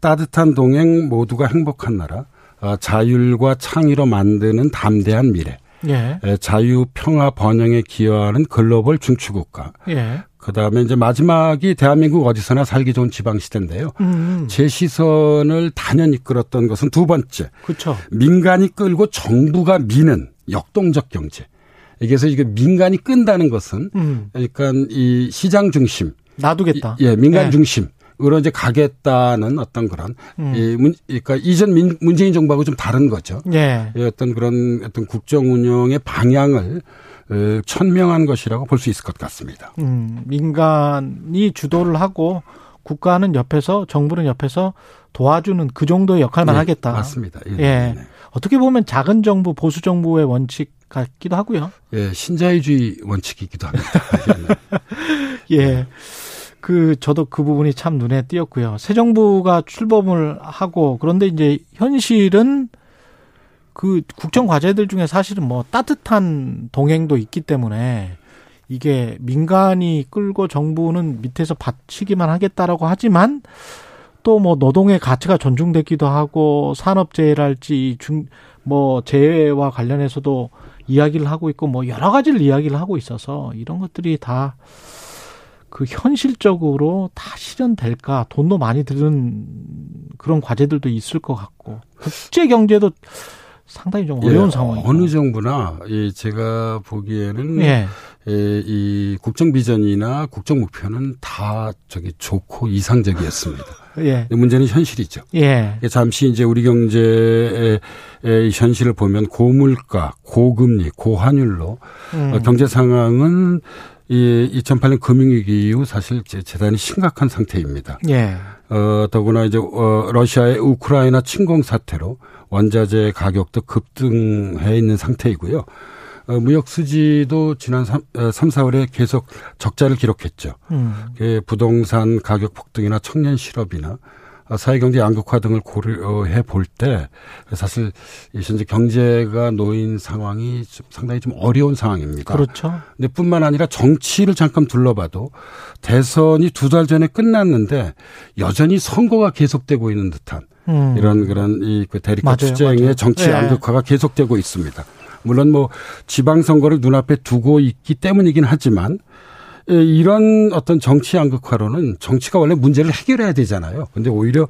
따뜻한 동행 모두가 행복한 나라, 어, 자율과 창의로 만드는 담대한 미래, 예. 에, 자유, 평화, 번영에 기여하는 글로벌 중추국가. 예. 그 다음에 이제 마지막이 대한민국 어디서나 살기 좋은 지방 시대인데요. 음. 제 시선을 단연 이끌었던 것은 두 번째. 그렇죠. 민간이 끌고 정부가 미는 역동적 경제. 그래서 이게 민간이 끈다는 것은 음. 그러니까 이 시장 중심, 놔두겠다. 예, 민간 예. 중심 으로 이제 가겠다는 어떤 그런 음. 이 문, 그러니까 이전 민, 문재인 정부하고 좀 다른 거죠. 예. 예, 어떤 그런 어떤 국정 운영의 방향을 어, 천명한 것이라고 볼 수 있을 것 같습니다. 음, 민간이 주도를 하고 국가는 옆에서 정부는 옆에서 도와주는 그 정도의 역할만 네, 하겠다. 맞습니다. 예, 예. 네, 네. 어떻게 보면 작은 정부 보수 정부의 원칙 같기도 하고요. 예, 신자유주의 원칙이기도 합니다. 예. 그 저도 그 부분이 참 눈에 띄었고요. 새 정부가 출범을 하고 그런데 이제 현실은 그 국정 과제들 중에 사실은 뭐 따뜻한 동행도 있기 때문에 이게 민간이 끌고 정부는 밑에서 받치기만 하겠다라고 하지만 또 뭐 노동의 가치가 존중되기도 하고 산업재해랄지 중 뭐 재해와 관련해서도 이야기를 하고 있고 뭐 여러 가지를 이야기를 하고 있어서 이런 것들이 다 그 현실적으로 다 실현될까 돈도 많이 드는 그런 과제들도 있을 것 같고 국제 경제도 상당히 좀 어려운 예, 상황이고 어느 정부나 이 제가 보기에는 예. 예, 이 국정 비전이나 국정 목표는 다 저기 좋고 이상적이었습니다. 예. 문제는 현실이죠. 예. 잠시 이제 우리 경제의 의 현실을 보면 고물가, 고금리, 고환율로 음. 어, 경제 상황은 이 2008년 금융위기 이후 사실 제- 대단히 심각한 상태입니다. 예. 어, 더구나 이제 어, 러시아의 우크라이나 침공 사태로 원자재 가격도 급등해 있는 상태이고요. 어, 무역 수지도 지난 3, 3, 4월에 계속 적자를 기록했죠. 음. 그 부동산 가격 폭등이나 청년 실업이나 사회경제 양극화 등을 고려해 볼 때 사실 현재 경제가 놓인 상황이 좀 상당히 좀 어려운 상황입니다. 그렇죠. 근데 뿐만 아니라 정치를 잠깐 둘러봐도 대선이 두 달 전에 끝났는데 여전히 선거가 계속되고 있는 듯한 음. 이런 그런 이그 대립과 맞아요, 투쟁의. 정치 예. 양극화가 계속되고 있습니다. 물론 뭐 지방선거를 눈앞에 두고 있기 때문이긴 하지만 예, 이런 어떤 정치 양극화로는 정치가 원래 문제를 해결해야 되잖아요. 근데 오히려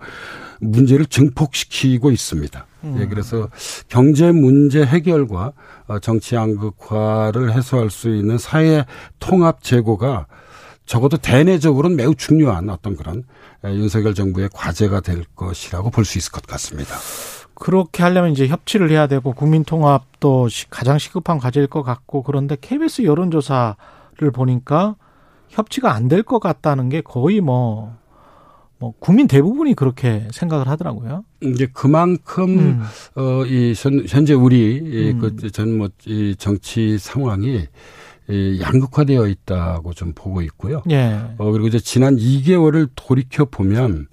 문제를 증폭시키고 있습니다. 음. 예, 그래서 경제 문제 해결과 어, 정치 양극화를 해소할 수 있는 사회 통합 제고가 적어도 대내적으로는 매우 중요한 어떤 그런 예, 윤석열 정부의 과제가 될 것이라고 볼 수 있을 것 같습니다. 그렇게 하려면 이제 협치를 해야 되고 국민 통합도 시- 가장 시급한 과제일 것 같고 그런데 KBS 여론조사를 보니까 협치가 안 될 것 같다는 게 거의 뭐, 뭐 국민 대부분이 그렇게 생각을 하더라고요. 이제 그만큼 음. 어, 이 현, 현재 우리 음. 그전뭐이 정치 상황이 이 양극화되어 있다고 좀 보고 있고요. 예. 어, 그리고 이제 지난 2개월을 돌이켜 보면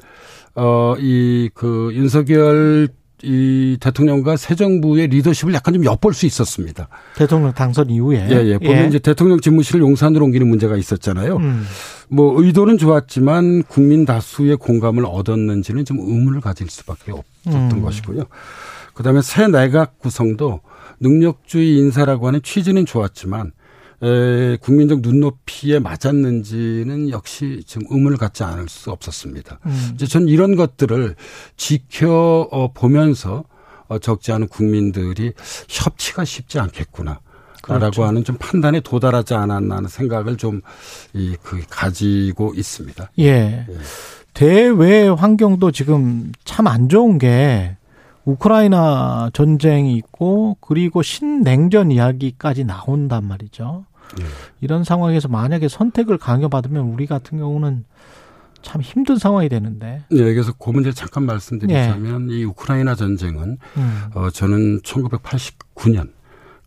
어, 이 그 윤석열 이 대통령과 새 정부의 리더십을 약간 좀 엿볼 수 있었습니다. 대통령 당선 이후에. 예, 예. 보면 이제 대통령 집무실을 용산으로 옮기는 문제가 있었잖아요. 음. 뭐 의도는 좋았지만 국민 다수의 공감을 얻었는지는 좀 의문을 가질 수밖에 없었던 음. 것이고요. 그다음에 새 내각 구성도 능력주의 인사라고 하는 취지는 좋았지만 에, 국민적 눈높이에 맞았는지는 역시 좀 의문을 갖지 않을 수 없었습니다. 음. 이제 전 이런 것들을 지켜 어, 보면서 어, 적지 않은 국민들이 협치가 쉽지 않겠구나. 라고 그렇죠. 하는 좀 판단에 도달하지 않았나 하는 생각을 좀, 이, 그, 가지고 있습니다. 예. 대외 환경도 지금 참 안 좋은 게 우크라이나 전쟁이 있고 그리고 신냉전 이야기까지 나온단 말이죠. 예. 이런 상황에서 만약에 선택을 강요받으면 우리 같은 경우는 참 힘든 상황이 되는데. 예, 그래서 그 문제를 잠깐 말씀드리자면 이 우크라이나 전쟁은 음. 어, 저는 1989년,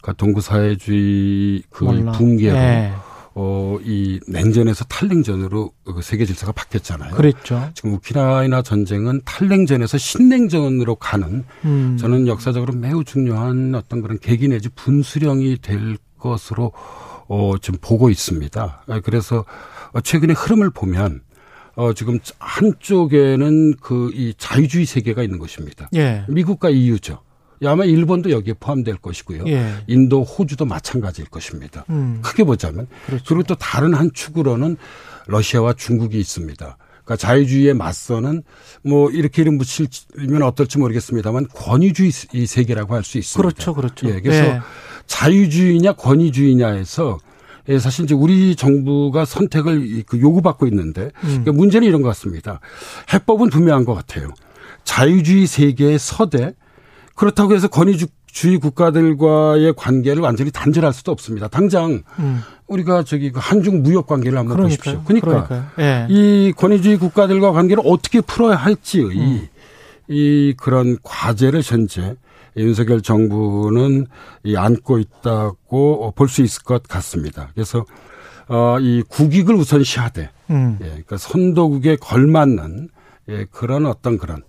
그러니까 동구 사회주의 그 몰라. 붕괴로 예. 어, 이 냉전에서 탈냉전으로 그 세계 질서가 바뀌었잖아요. 그랬죠. 지금 우크라이나 전쟁은 탈냉전에서 신냉전으로 가는 음. 저는 역사적으로 매우 중요한 어떤 그런 계기 내지 분수령이 될 것으로 어, 지금 보고 있습니다. 아, 그래서 어, 최근의 흐름을 보면 어, 지금 한쪽에는 그 이 자유주의 세계가 있는 것입니다. 예. 미국과 EU죠. 아마 일본도 여기에 포함될 것이고요. 예. 인도, 호주도 마찬가지일 것입니다. 음. 크게 보자면 그렇죠. 그리고 또 다른 한 축으로는 러시아와 중국이 있습니다. 그러니까 자유주의에 맞서는 뭐 이렇게 이름 붙이면 어떨지 모르겠습니다만 권위주의 이 세계라고 할 수 있습니다. 그렇죠, 그렇죠. 예, 그래서 예. 자유주의냐 권위주의냐에서 예, 사실 이제 우리 정부가 선택을 이- 그 요구받고 있는데 음. 그러니까 문제는 이런 것 같습니다. 해법은 분명한 것 같아요. 자유주의 세계의 서대 그렇다고 해서 권위주의 국가들과의 관계를 완전히 단절할 수도 없습니다. 당장 음. 우리가 저기 그 한중 무역 관계를 한번 그러니까요. 보십시오. 그러니까. 예. 이 권위주의 국가들과 관계를 어떻게 풀어야 할지의 음. 이 그런 과제를 현재 윤석열 정부는 이 안고 있다고 볼 수 있을 것 같습니다. 그래서 어, 이 국익을 우선시하되 음. 예, 그러니까 선도국에 걸맞는 예, 그런 어떤 그런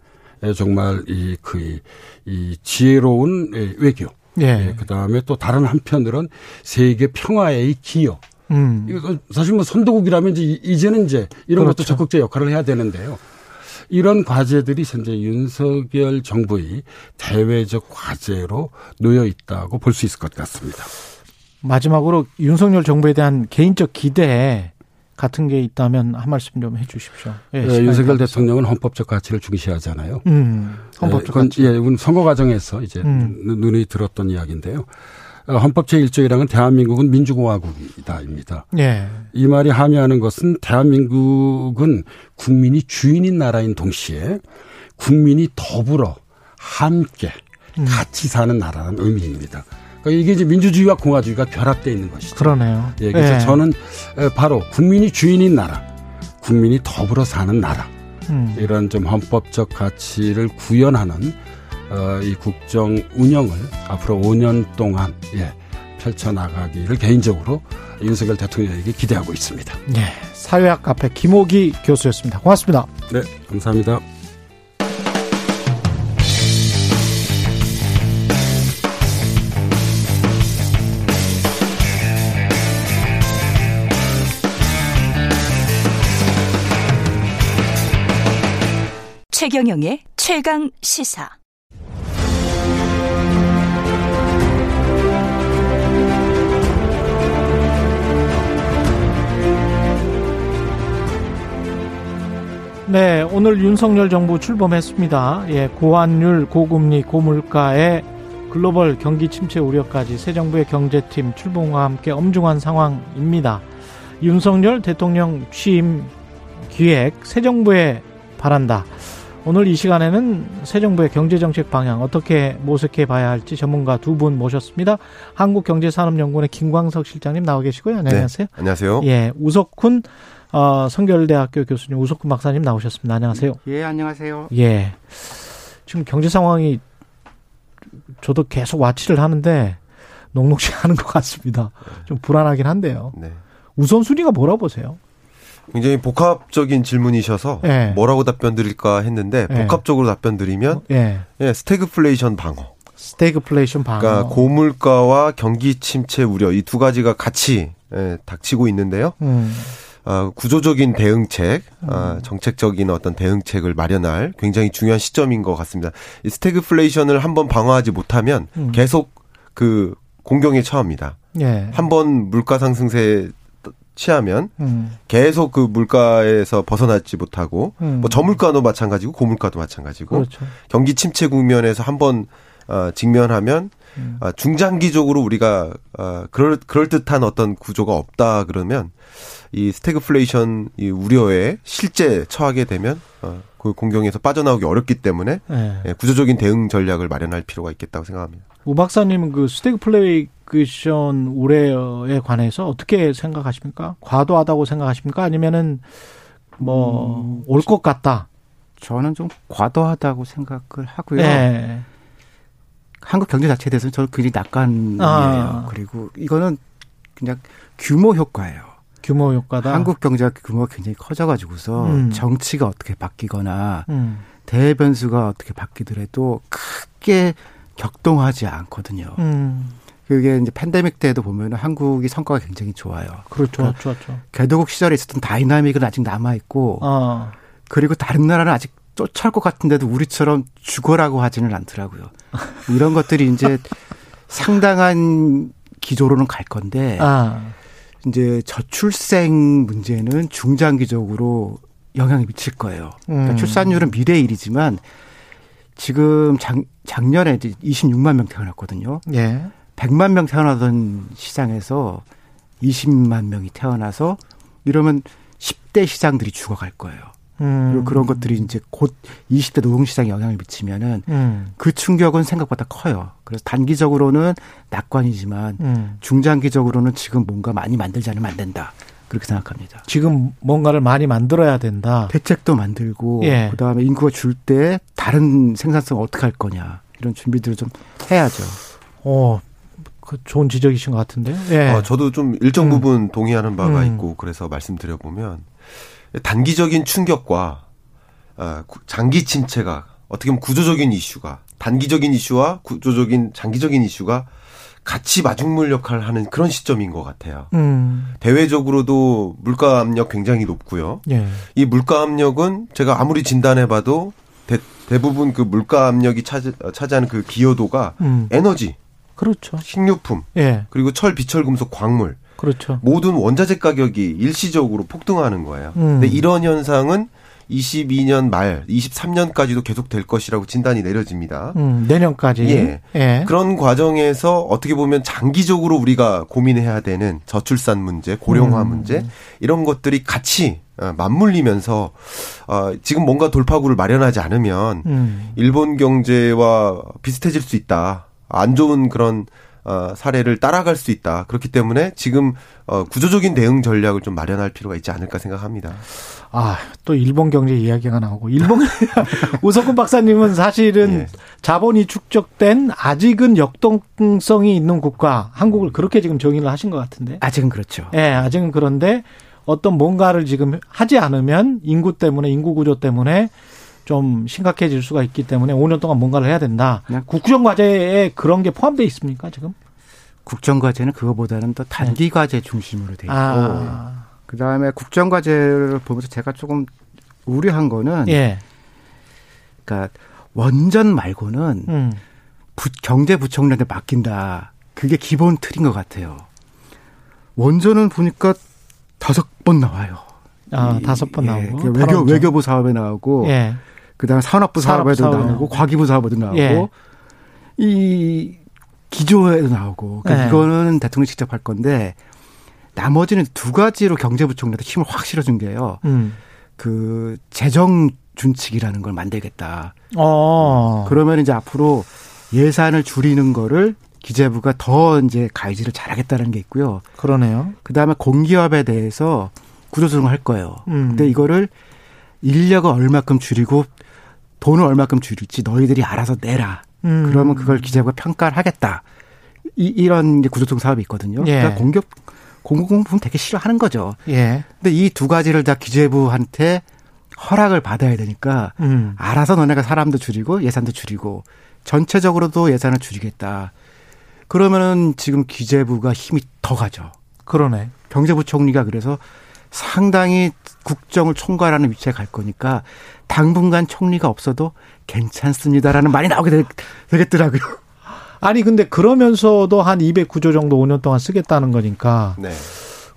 예, 정말 이 그 이, 이 지혜로운 예, 외교. 예. 그 다음에 또 다른 한편으로는 세계 평화의 기여. 음. 이거 사실 뭐 선도국이라면 이제 이- 이제는 이제 이런 그렇죠. 것도 적극적 역할을 해야 되는데요. 이런 과제들이 현재 윤석열 정부의 대외적 과제로 놓여 있다고 볼 수 있을 것 같습니다. 마지막으로 윤석열 정부에 대한 개인적 기대 같은 게 있다면 한 말씀 좀 해주십시오. 예, 예, 윤석열 다 됐어요. 대통령은 헌법적 가치를 중시하잖아요. 음, 예, 헌법적 그건, 가치. 예, 이건 선거 과정에서 이제 음. 눈- 눈이 들었던 이야기인데요. 어, 헌법 제1조이랑은 대한민국은 민주공화국이다입니다. 예. 이 말이 함의하는 것은 대한민국은 국민이 주인인 나라인 동시에 국민이 더불어 함께 음. 같이 사는 나라는 의미입니다. 그러니까 이게 이제 민주주의와 공화주의가 결합되어 있는 것이죠. 그러네요. 예, 그래서 예. 저는 에, 바로 국민이 주인인 나라, 국민이 더불어 사는 나라 음. 이런 좀 헌법적 가치를 구현하는 어, 이 국정 운영을 앞으로 5년 동안 예, 펼쳐나가기를 개인적으로 윤석열 대통령에게 기대하고 있습니다. 네, 사회학 카페 김호기 교수였습니다. 고맙습니다. 네, 감사합니다. 최경영의 최강 시사. 네, 오늘 윤석열 정부 출범했습니다. 예, 고환율, 고금리, 고물가에 글로벌 경기 침체 우려까지 새 정부의 경제팀 출범과 함께 엄중한 상황입니다. 윤석열 대통령 취임 기획 새 정부에 바란다. 오늘 이 시간에는 새 정부의 경제정책 방향 어떻게 모색해 봐야 할지 전문가 두 분 모셨습니다. 한국경제산업연구원의 김광석 실장님 나와 계시고요. 안녕하세요. 네, 안녕하세요. 예, 우석훈 어, 성결대학교 교수님 우석훈 박사님 나오셨습니다. 안녕하세요. 예, 안녕하세요. 예. 지금 경제 상황이 저도 계속 watch를 하는데 녹록지 않은 것 같습니다. 좀 불안하긴 한데요. 네. 우선순위가 뭐라 보세요? 굉장히 복합적인 질문이셔서 예. 뭐라고 답변 드릴까 했는데 예. 복합적으로 답변 드리면 예. 예, 스태그플레이션 방어. 스태그플레이션 방어. 그러니까 고물가와 경기 침체 우려 이 두 가지가 같이 예, 닥치고 있는데요. 음. 아, 구조적인 대응책, 아, 정책적인 어떤 대응책을 마련할 굉장히 중요한 시점인 것 같습니다. 이 스태그플레이션을 한번 방어하지 못하면 음. 계속 그 공경에 처합니다. 예. 한번 물가 상승세에 취하면 음. 계속 그 물가에서 벗어나지 못하고 음. 뭐 저물가도 마찬가지고 고물가도 마찬가지고 그렇죠. 경기 침체 국면에서 한번 어, 직면하면 음. 아, 중장기적으로 우리가 아, 그럴 그럴 듯한 어떤 구조가 없다 그러면 이 스태그플레이션 이 우려에 실제 처하게 되면 어, 그 곤경에서 빠져나오기 어렵기 때문에 예. 예, 구조적인 대응 전략을 마련할 필요가 있겠다고 생각합니다. 우 박사님은 그 스태그플레이션 우려에 관해서 어떻게 생각하십니까? 과도하다고 생각하십니까? 아니면은 뭐 올것 같다. 저는 좀 과도하다고 생각을 하고요. 예. 한국 경제 자체에 대해서는 저는 굉장히 낙관이에요. 아. 그리고 이거는 그냥 규모 효과예요. 규모 효과다. 한국 경제가 규모가 굉장히 커져가지고서 음. 정치가 어떻게 바뀌거나 음. 대변수가 어떻게 바뀌더라도 크게 격동하지 않거든요. 음. 그게 이제 팬데믹 때도 보면은 한국이 성과가 굉장히 좋아요. 그렇죠. 그러니까 좋았죠. 개도국 시절에 있었던 다이나믹은 아직 남아 있고 어. 그리고 다른 나라는 아직 쫓아올 것 같은데도 우리처럼 죽어라고 하지는 않더라고요. 이런 것들이 이제 상당한 기조로는 갈 건데 아. 이제 저출생 문제는 중장기적으로 영향이 미칠 거예요. 그러니까 음. 출산율은 미래의 일이지만 지금 작, 작년에 이제 26만 명 태어났거든요. 예. 100만 명 태어나던 시장에서 20만 명이 태어나서 이러면 10대 시장들이 죽어갈 거예요. 음. 그리고 그런 것들이 이제 곧 20대 노동시장에 영향을 미치면은 음. 그 충격은 생각보다 커요. 그래서 단기적으로는 낙관이지만 음. 중장기적으로는 지금 뭔가 많이 만들지 않으면 안 된다. 그렇게 생각합니다. 지금 뭔가를 많이 만들어야 된다. 대책도 만들고 예. 그다음에 인구가 줄 때 다른 생산성 어떻게 할 거냐 이런 준비들을 좀 해야죠. 어, 그 좋은 지적이신 것 같은데요. 예. 어, 저도 좀 일정 음. 부분 동의하는 바가 음. 있고 그래서 말씀드려 보면 단기적인 충격과 아, 구- 장기 침체가 어떻게 보면 구조적인 이슈가 단기적인 이슈와 구조적인 장기적인 이슈가 같이 마중물 역할을 하는 그런 시점인 것 같아요. 음. 대외적으로도 물가 압력 굉장히 높고요. 예. 이 물가 압력은 제가 아무리 진단해봐도 대, 대부분 그 물가 압력이 차지, 차지하는 그 기여도가 음. 에너지, 그렇죠. 식료품, 예. 그리고 철, 비철, 금속, 광물 그렇죠. 모든 원자재 가격이 일시적으로 폭등하는 거예요. 음. 근데 이런 현상은 22년 말, 23년까지도 계속 될 것이라고 진단이 내려집니다. 음, 내년까지. 예. 예. 그런 과정에서 어떻게 보면 장기적으로 우리가 고민해야 되는 저출산 문제, 고령화 음. 문제 이런 것들이 같이 어, 맞물리면서 어, 지금 뭔가 돌파구를 마련하지 않으면 음. 일본 경제와 비슷해질 수 있다. 안 좋은 그런 어, 사례를 따라갈 수 있다. 그렇기 때문에 지금 어, 구조적인 대응 전략을 좀 마련할 필요가 있지 않을까 생각합니다. 아, 또 일본 경제 이야기가 나오고 일본 우석훈 박사님은 사실은 예. 자본이 축적된 아직은 역동성이 있는 국가 한국을 그렇게 지금 정의를 하신 것 같은데. 아직은 그렇죠. 예, 아직은 그런데 어떤 뭔가를 지금 하지 않으면 인구 때문에 인구 구조 때문에 좀 심각해질 수가 있기 때문에 5년 동안 뭔가를 해야 된다. 그냥 국정 과제에 그런 게 포함되어 있습니까 지금? 국정 과제는 그거보다는 더 단기 과제 중심으로 돼 있고 아, 그 다음에 국정 과제를 보면서 제가 조금 우려한 거는 예, 그러니까 원전 말고는 음. 부, 경제부총리한테 맡긴다. 그게 기본 틀인 것 같아요. 원전은 보니까 다섯 번 나와요. 아, 이- 다섯 번 예, 나오고. 그 외교. 외교부 사업에 나오고, 예. 그 다음에 산업부 사업에도 산업 사업에 나오고. 과기부 사업에도 나오고, 예. 이 기조에도 나오고, 그러니까 예. 이거는 대통령이 직접 할 건데, 나머지는 두 가지로 경제부총리한테 힘을 확 실어준 게요. 음. 그 재정 준칙이라는 걸 만들겠다. 어. 그러면 이제 앞으로 예산을 줄이는 거를 기재부가 더 이제 가이드를 잘하겠다는 게 있고요. 그러네요. 그 다음에 공기업에 대해서 구조조정을 할 거예요. 음. 근데 이거를 인력을 얼마큼 줄이고 돈을 얼마큼 줄일지 너희들이 알아서 내라. 음. 그러면 그걸 기재부가 평가를 하겠다. 이, 이런 구조조정 사업이 있거든요. 예. 그러니까 공기업 공공부문 되게 싫어하는 거죠. 예. 근데 이 두 가지를 다 기재부한테 허락을 받아야 되니까 음. 알아서 너네가 사람도 줄이고 예산도 줄이고 전체적으로도 예산을 줄이겠다. 그러면은 지금 기재부가 힘이 더 가죠. 그러네. 경제부총리가 그래서 상당히 국정을 총괄하는 위치에 갈 거니까 당분간 총리가 없어도 괜찮습니다라는 말이 나오게 되, 되겠더라고요. 아니 근데 그러면서도 한 209조 정도 5년 동안 쓰겠다는 거니까 네.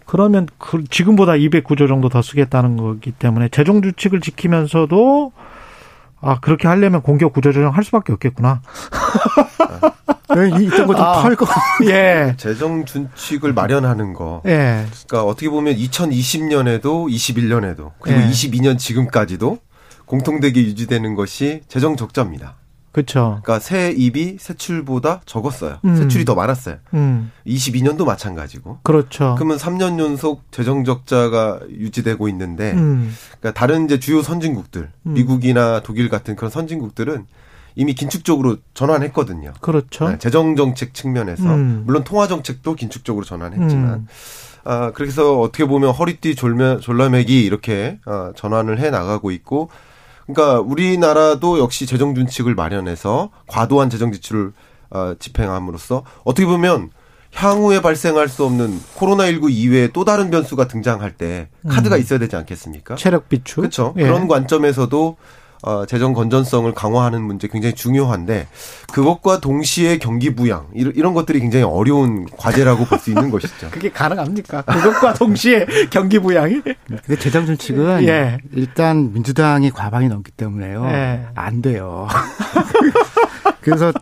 그러면 그 지금보다 209조 정도 더 쓰겠다는 거기 때문에 재정 주칙을 지키면서도 아 그렇게 하려면 공격 구조 조정 할 수밖에 없겠구나. 이- 이딴 거좀 아. 털고. 예. 재정 준칙을 마련하는 거. 예. 그러니까 어떻게 보면 2020년에도 21년에도 그리고 예. 22년 지금까지도 공통되게 유지되는 것이 재정 적자입니다. 그렇죠. 그러니까 세입이 세출보다 적었어요. 음. 세출이 더 많았어요. 음. 22년도 마찬가지고. 그렇죠. 그러면 3년 연속 재정 적자가 유지되고 있는데 음. 그러니까 다른 이제 주요 선진국들, 음. 미국이나 독일 같은 그런 선진국들은 이미 긴축적으로 전환했거든요. 그렇죠. 네, 재정 정책 측면에서 음. 물론 통화 정책도 긴축적으로 전환했지만 음. 아 그래서 어떻게 보면 허리띠 졸매 졸라매기 이렇게 아, 전환을 해 나가고 있고 그러니까 우리나라도 역시 재정 준칙을 마련해서 과도한 재정 지출을 아, 집행함으로써 어떻게 보면 향후에 발생할 수 없는 코로나19 이외에 또 다른 변수가 등장할 때 카드가 음. 있어야 되지 않겠습니까? 체력 비축. 그렇죠. 예. 그런 관점에서도 어, 재정 건전성을 강화하는 문제 굉장히 중요한데 그것과 동시에 경기 부양 이런, 이런 것들이 굉장히 어려운 과제라고 볼 수 있는 것이죠. 그게 가능합니까? 그것과 동시에 경기 부양이? 근데 재정 준칙은 예. 일단 민주당이 과반이 넘기 때문에요. 예. 안 돼요. 그래서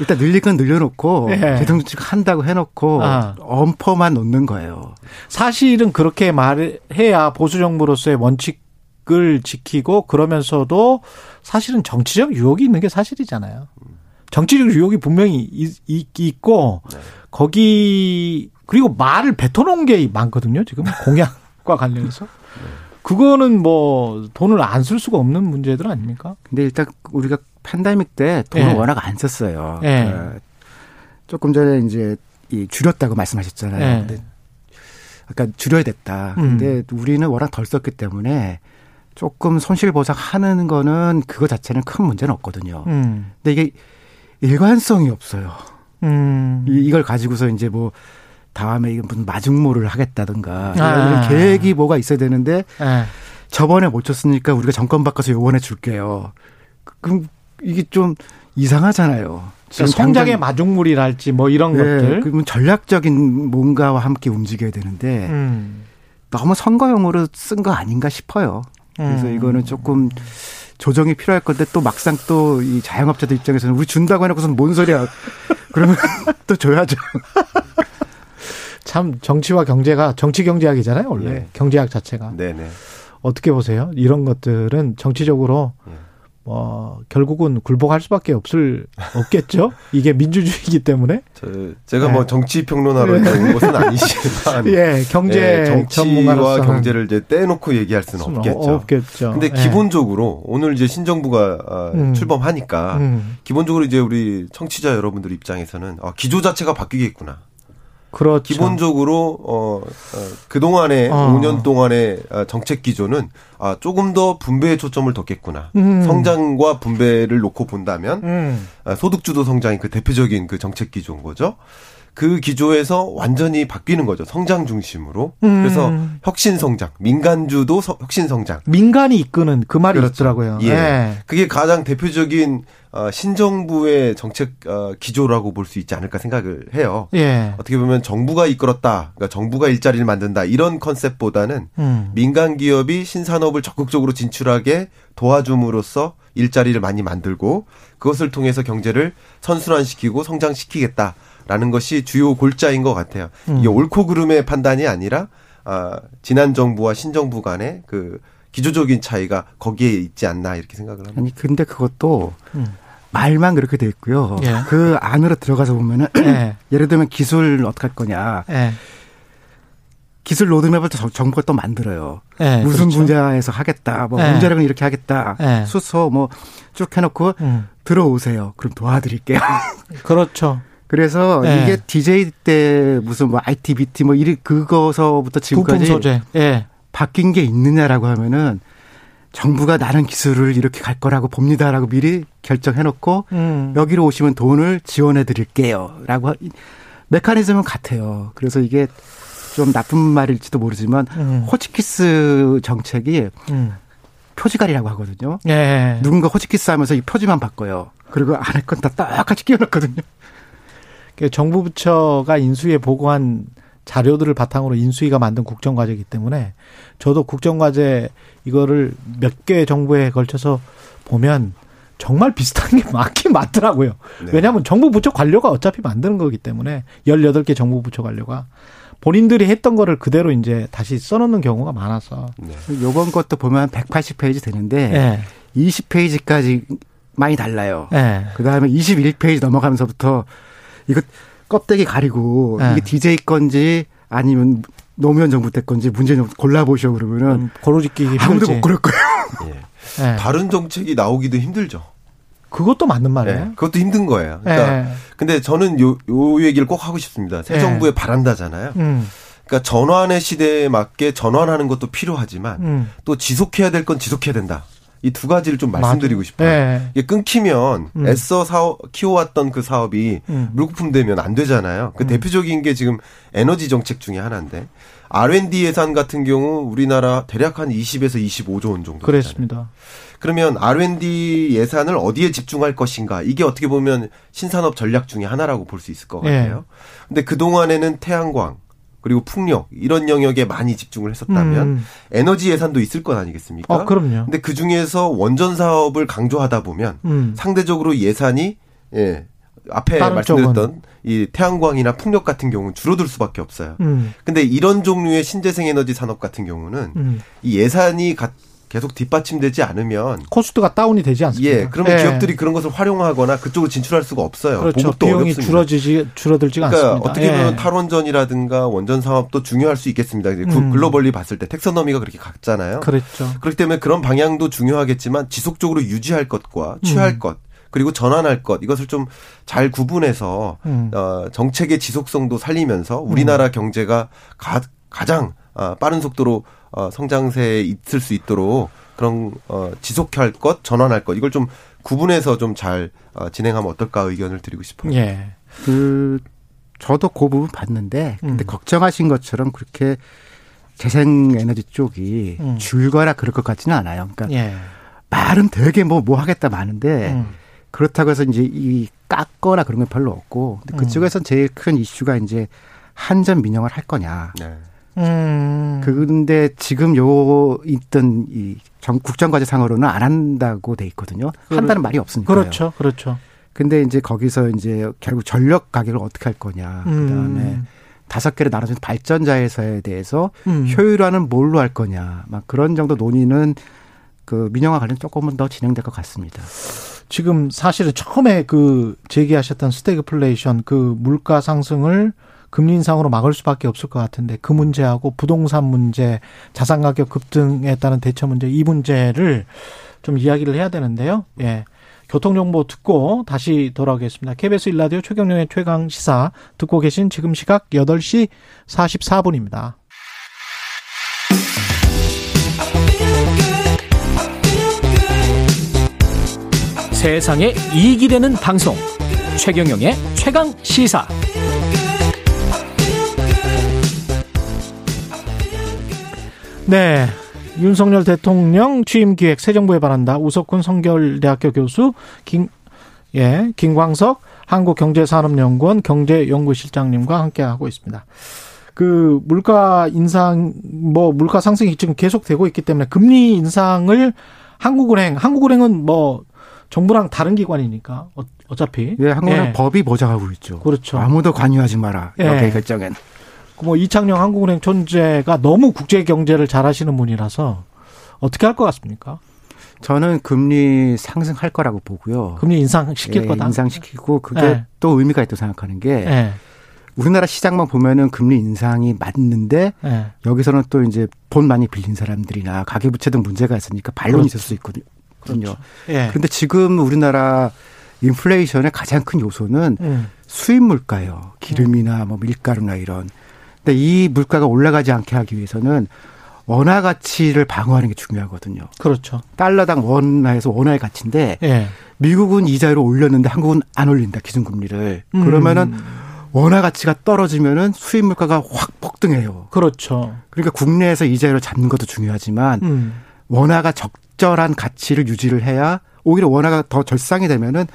일단 늘릴 건 늘려놓고 예. 재정 준칙 한다고 해놓고 아. 엄포만 놓는 거예요. 사실은 그렇게 말해야 보수 정부로서의 원칙 을 지키고 그러면서도 사실은 정치적 유혹이 있는 게 사실이잖아요. 정치적 유혹이 분명히 있, 있고 거기 그리고 말을 뱉어놓은 게 많거든요. 지금 공약과 관련해서 그거는 뭐 돈을 안 쓸 수가 없는 문제들 아닙니까? 근데 일단 우리가 팬데믹 때 돈을 예. 워낙 안 썼어요. 예. 그 조금 전에 이제 이 줄였다고 말씀하셨잖아요. 예. 근데 아까 줄여야 됐다. 음. 근데 우리는 워낙 덜 썼기 때문에 조금 손실 보상하는 거는 그거 자체는 큰 문제는 없거든요. 음. 근데 이게 일관성이 없어요. 음. 이, 이걸 가지고서 이제 뭐 다음에 이게 무슨 마중모를 하겠다든가 아. 이런 계획이 뭐가 있어야 되는데 예. 저번에 못 줬으니까 우리가 정권 바꿔서 요번에 줄게요. 그럼 이게 좀 이상하잖아요. 그러니까 성장의 마중물이랄지 뭐 이런 네, 것들. 그러면 전략적인 뭔가와 함께 움직여야 되는데 음. 너무 선거용으로 쓴 거 아닌가 싶어요. 그래서 음. 이거는 조금 조정이 필요할 건데 또 막상 또 이 자영업자들 입장에서는 우리 준다고 해놓고서는 뭔 소리야. 그러면 또 줘야죠. 참 정치와 경제가 정치 경제학이잖아요 원래 예. 경제학 자체가 네네. 어떻게 보세요? 이런 것들은 정치적으로 예. 뭐 결국은 굴복할 수밖에 없을 없겠죠. 이게 민주주의이기 때문에 저, 제가 네. 뭐 정치 평론하러 네. 온 것은 아니지만 예 경제 예, 정치와 경제를 이제 떼놓고 얘기할 수는 수는 없겠죠. 없겠죠. 근데 예. 기본적으로 오늘 이제 신정부가 아, 음. 출범하니까 음. 기본적으로 이제 우리 청취자 여러분들 입장에서는 아, 기조 자체가 바뀌겠구나. 그렇죠. 기본적으로 어, 어 그동안의 어. 5년 동안의 아, 정책 기조는 아 조금 더 분배에 초점을 뒀겠구나. 음. 성장과 분배를 놓고 본다면 음. 아, 소득주도 성장이 그 대표적인 그 정책 기조인 거죠. 그 기조에서 완전히 바뀌는 거죠. 성장 중심으로. 음. 그래서 혁신 성장, 민간주도 서- 혁신 성장. 민간이 이끄는 그 말이 그렇죠. 있더라고요. 예. 예. 그게 가장 대표적인 어, 신정부의 정책 어, 기조라고 볼 수 있지 않을까 생각을 해요. 예. 어떻게 보면 정부가 이끌었다, 그러니까 정부가 일자리를 만든다 이런 컨셉보다는 음. 민간 기업이 신산업을 적극적으로 진출하게 도와줌으로써 일자리를 많이 만들고 그것을 통해서 경제를 선순환시키고 성장시키겠다 라는 것이 주요 골자인 것 같아요. 음. 이게 옳고 그름의 판단이 아니라 아, 지난 정부와 신정부 간의 그 기조적인 차이가 거기에 있지 않나 이렇게 생각을 합니다. 아니 근데 그것도 음. 말만 그렇게 돼 있고요. 예. 그 안으로 들어가서 보면은 예. 예를 들면 기술 어떻게 할 거냐. 예. 기술 로드맵을 또 정- 정부가 또 만들어요. 예, 무슨 그렇죠. 분야에서 하겠다. 뭐 예. 문제력은 이렇게 하겠다. 예. 수소 뭐 쭉 해놓고 음. 들어오세요. 그럼 도와드릴게요. 그렇죠. 그래서 예. 이게 DJ 때 무슨 뭐 IT, BT 뭐 이리 그거서부터 지금까지 소재. 예. 바뀐 게 있느냐라고 하면은 정부가 나는 기술을 이렇게 갈 거라고 봅니다라고 미리 결정해놓고 음. 여기로 오시면 돈을 지원해 드릴게요라고 하- 메커니즘은 같아요. 그래서 이게 좀 나쁜 말일지도 모르지만 음. 호치키스 정책이 음. 표지갈이라고 하거든요. 예. 누군가 호치키스 하면서 이 표지만 바꿔요. 그리고 안할건다 똑같이 끼워놨거든요. 그 정부 부처가 인수위에 보고한 자료들을 바탕으로 인수위가 만든 국정과제이기 때문에 저도 국정과제 이거를 몇 개 정부에 걸쳐서 보면 정말 비슷한 게 많긴 많더라고요. 네. 왜냐하면 정부 부처 관료가 어차피 만드는 거기 때문에 18개 정부 부처 관료가 본인들이 했던 거를 그대로 이제 다시 써놓는 경우가 많아서. 네. 요번 것도 보면 180페이지 되는데 예. 20페이지까지 많이 달라요. 예. 그 다음에 21페이지 넘어가면서부터 이거 껍데기 가리고 네. 이게 DJ 건지 아니면 노무현 정부 때 건지 문재인 정부 골라보셔 그러면은 음, 끼기 아무도. 못 고를 거예요. 예. 예. 다른 정책이 나오기도 힘들죠. 그것도 맞는 말이에요. 예, 그것도 힘든 거예요. 그러니까 예. 근데 저는 요, 요 얘기를 꼭 하고 싶습니다. 새 예. 정부의 바란다잖아요. 음. 그러니까 전환의 시대에 맞게 전환하는 것도 필요하지만 음. 또 지속해야 될 건 지속해야 된다. 이 두 가지를 좀 말씀드리고 맞아요. 싶어요. 예. 이게 끊기면 음. 애써 사오, 키워왔던 그 사업이 음. 물거품 되면 안 되잖아요. 그 대표적인 게 지금 에너지 정책 중에 하나인데 R&D 예산 같은 경우 우리나라 대략 한 20에서 25조 원 정도. 그랬습니다. 그러면 R&D 예산을 어디에 집중할 것인가 이게 어떻게 보면 신산업 전략 중에 하나라고 볼 수 있을 것 예. 같아요. 근데 그 동안에는 태양광 그리고 풍력 이런 영역에 많이 집중을 했었다면 음. 에너지 예산도 있을 것 아니겠습니까? 어, 그럼요. 근데 그 중에서 원전 사업을 강조하다 보면 음. 상대적으로 예산이 예 앞에 말씀드렸던 쪽은. 이 태양광이나 풍력 같은 경우는 줄어들 수밖에 없어요. 음. 근데 이런 종류의 신재생 에너지 산업 같은 경우는 음. 이 예산이 가- 계속 뒷받침되지 않으면 코스트가 다운이 되지 않습니까? 예, 그러면 예. 기업들이 그런 것을 활용하거나 그쪽으로 진출할 수가 없어요. 그렇죠. 비용이 어렵습니다. 줄어지지 줄어들지가 그러니까 않습니다. 어떻게 예. 보면 탈원전이라든가 원전 사업도 중요할 수 있겠습니다. 구- 음. 글로벌리 봤을 때 텍서너미가 그렇게 같잖아요. 그렇죠. 그렇기 때문에 그런 방향도 중요하겠지만 지속적으로 유지할 것과 취할 음. 것 그리고 전환할 것 이것을 좀 잘 구분해서 음. 어, 정책의 지속성도 살리면서 우리나라 경제가 가, 가장 어, 빠른 속도로 어, 성장세에 있을 수 있도록 그런 어, 지속할 것, 전환할 것 이걸 좀 구분해서 좀 잘 어, 진행하면 어떨까 의견을 드리고 싶어요. 예. 그 저도 그 부분 봤는데 근데 음. 걱정하신 것처럼 그렇게 재생에너지 쪽이 음. 줄거나 그럴 것 같지는 않아요. 그러니까 예. 말은 되게 뭐뭐 하겠다 많은데 음. 그렇다고 해서 이제 이 깎거나 그런 건 별로 없고 근데 음. 그쪽에선 제일 큰 이슈가 이제 한전 민영을 할 거냐. 네. 음. 그런데 지금 요 있던 이 정, 국정과제상으로는 안 한다고 돼 있거든요. 한다는 말이 없으니까. 그렇죠. 그렇죠. 근데 이제 거기서 이제 결국 전력 가격을 어떻게 할 거냐. 음. 그다음에 다섯 개를 나눠진 발전자 회사에 대해서 음. 효율화는 뭘로 할 거냐. 막 그런 정도 논의는 그 민영화 관련 조금은 더 진행될 것 같습니다. 지금 사실은 처음에 그 제기하셨던 스태그플레이션 그 물가 상승을 금리 인상으로 막을 수밖에 없을 것 같은데 그 문제하고 부동산 문제, 자산 가격 급등에 따른 대처 문제 이 문제를 좀 이야기를 해야 되는데요. 예. 교통정보 듣고 다시 돌아오겠습니다. KBS 일라디오 최경영의 최강 시사 듣고 계신 지금 시각 8시 44분입니다. 세상에 이익이 되는 방송 최경영의 최강 시사 네. 윤석열 대통령 취임 기획 새 정부에 반한다. 우석훈 성결대학교 교수 김 예, 김광석 한국경제산업연구원 경제연구실장님과 함께 하고 있습니다. 그 물가 인상 뭐 물가 상승이 지금 계속되고 있기 때문에 금리 인상을 한국은행 한국은행은 뭐 정부랑 다른 기관이니까 어, 어차피 예, 한국은행 예. 법이 보장하고 있죠. 그렇죠. 아무도 관여하지 마라. 이렇게 예. 결정엔. 뭐 이창용 한국은행 존재가 너무 국제 경제를 잘하시는 분이라서 어떻게 할 것 같습니까? 저는 금리 상승할 거라고 보고요. 금리 인상시킬 예, 거다. 인상시키고 그게 예. 또 의미가 있다고 생각하는 게 예. 우리나라 시장만 보면은 금리 인상이 맞는데 예. 여기서는 또 이제 돈 많이 빌린 사람들이나 가계 부채 등 문제가 있으니까 반론이 그렇죠. 있을 수 있거든요. 그렇죠. 예. 그런데 지금 우리나라 인플레이션의 가장 큰 요소는 음. 수입 물가예요. 기름이나 뭐 밀가루나 이런. 근데 이 물가가 올라가지 않게 하기 위해서는 원화 가치를 방어하는 게 중요하거든요. 그렇죠. 달러당 원화에서 원화의 가치인데 예. 미국은 이자율을 올렸는데 한국은 안 올린다 기준금리를. 음. 그러면은 원화 가치가 떨어지면은 수입 물가가 확 폭등해요. 그렇죠. 그러니까 국내에서 이자율을 잡는 것도 중요하지만 음. 원화가 적절한 가치를 유지를 해야 오히려 원화가 더 절상이 되면은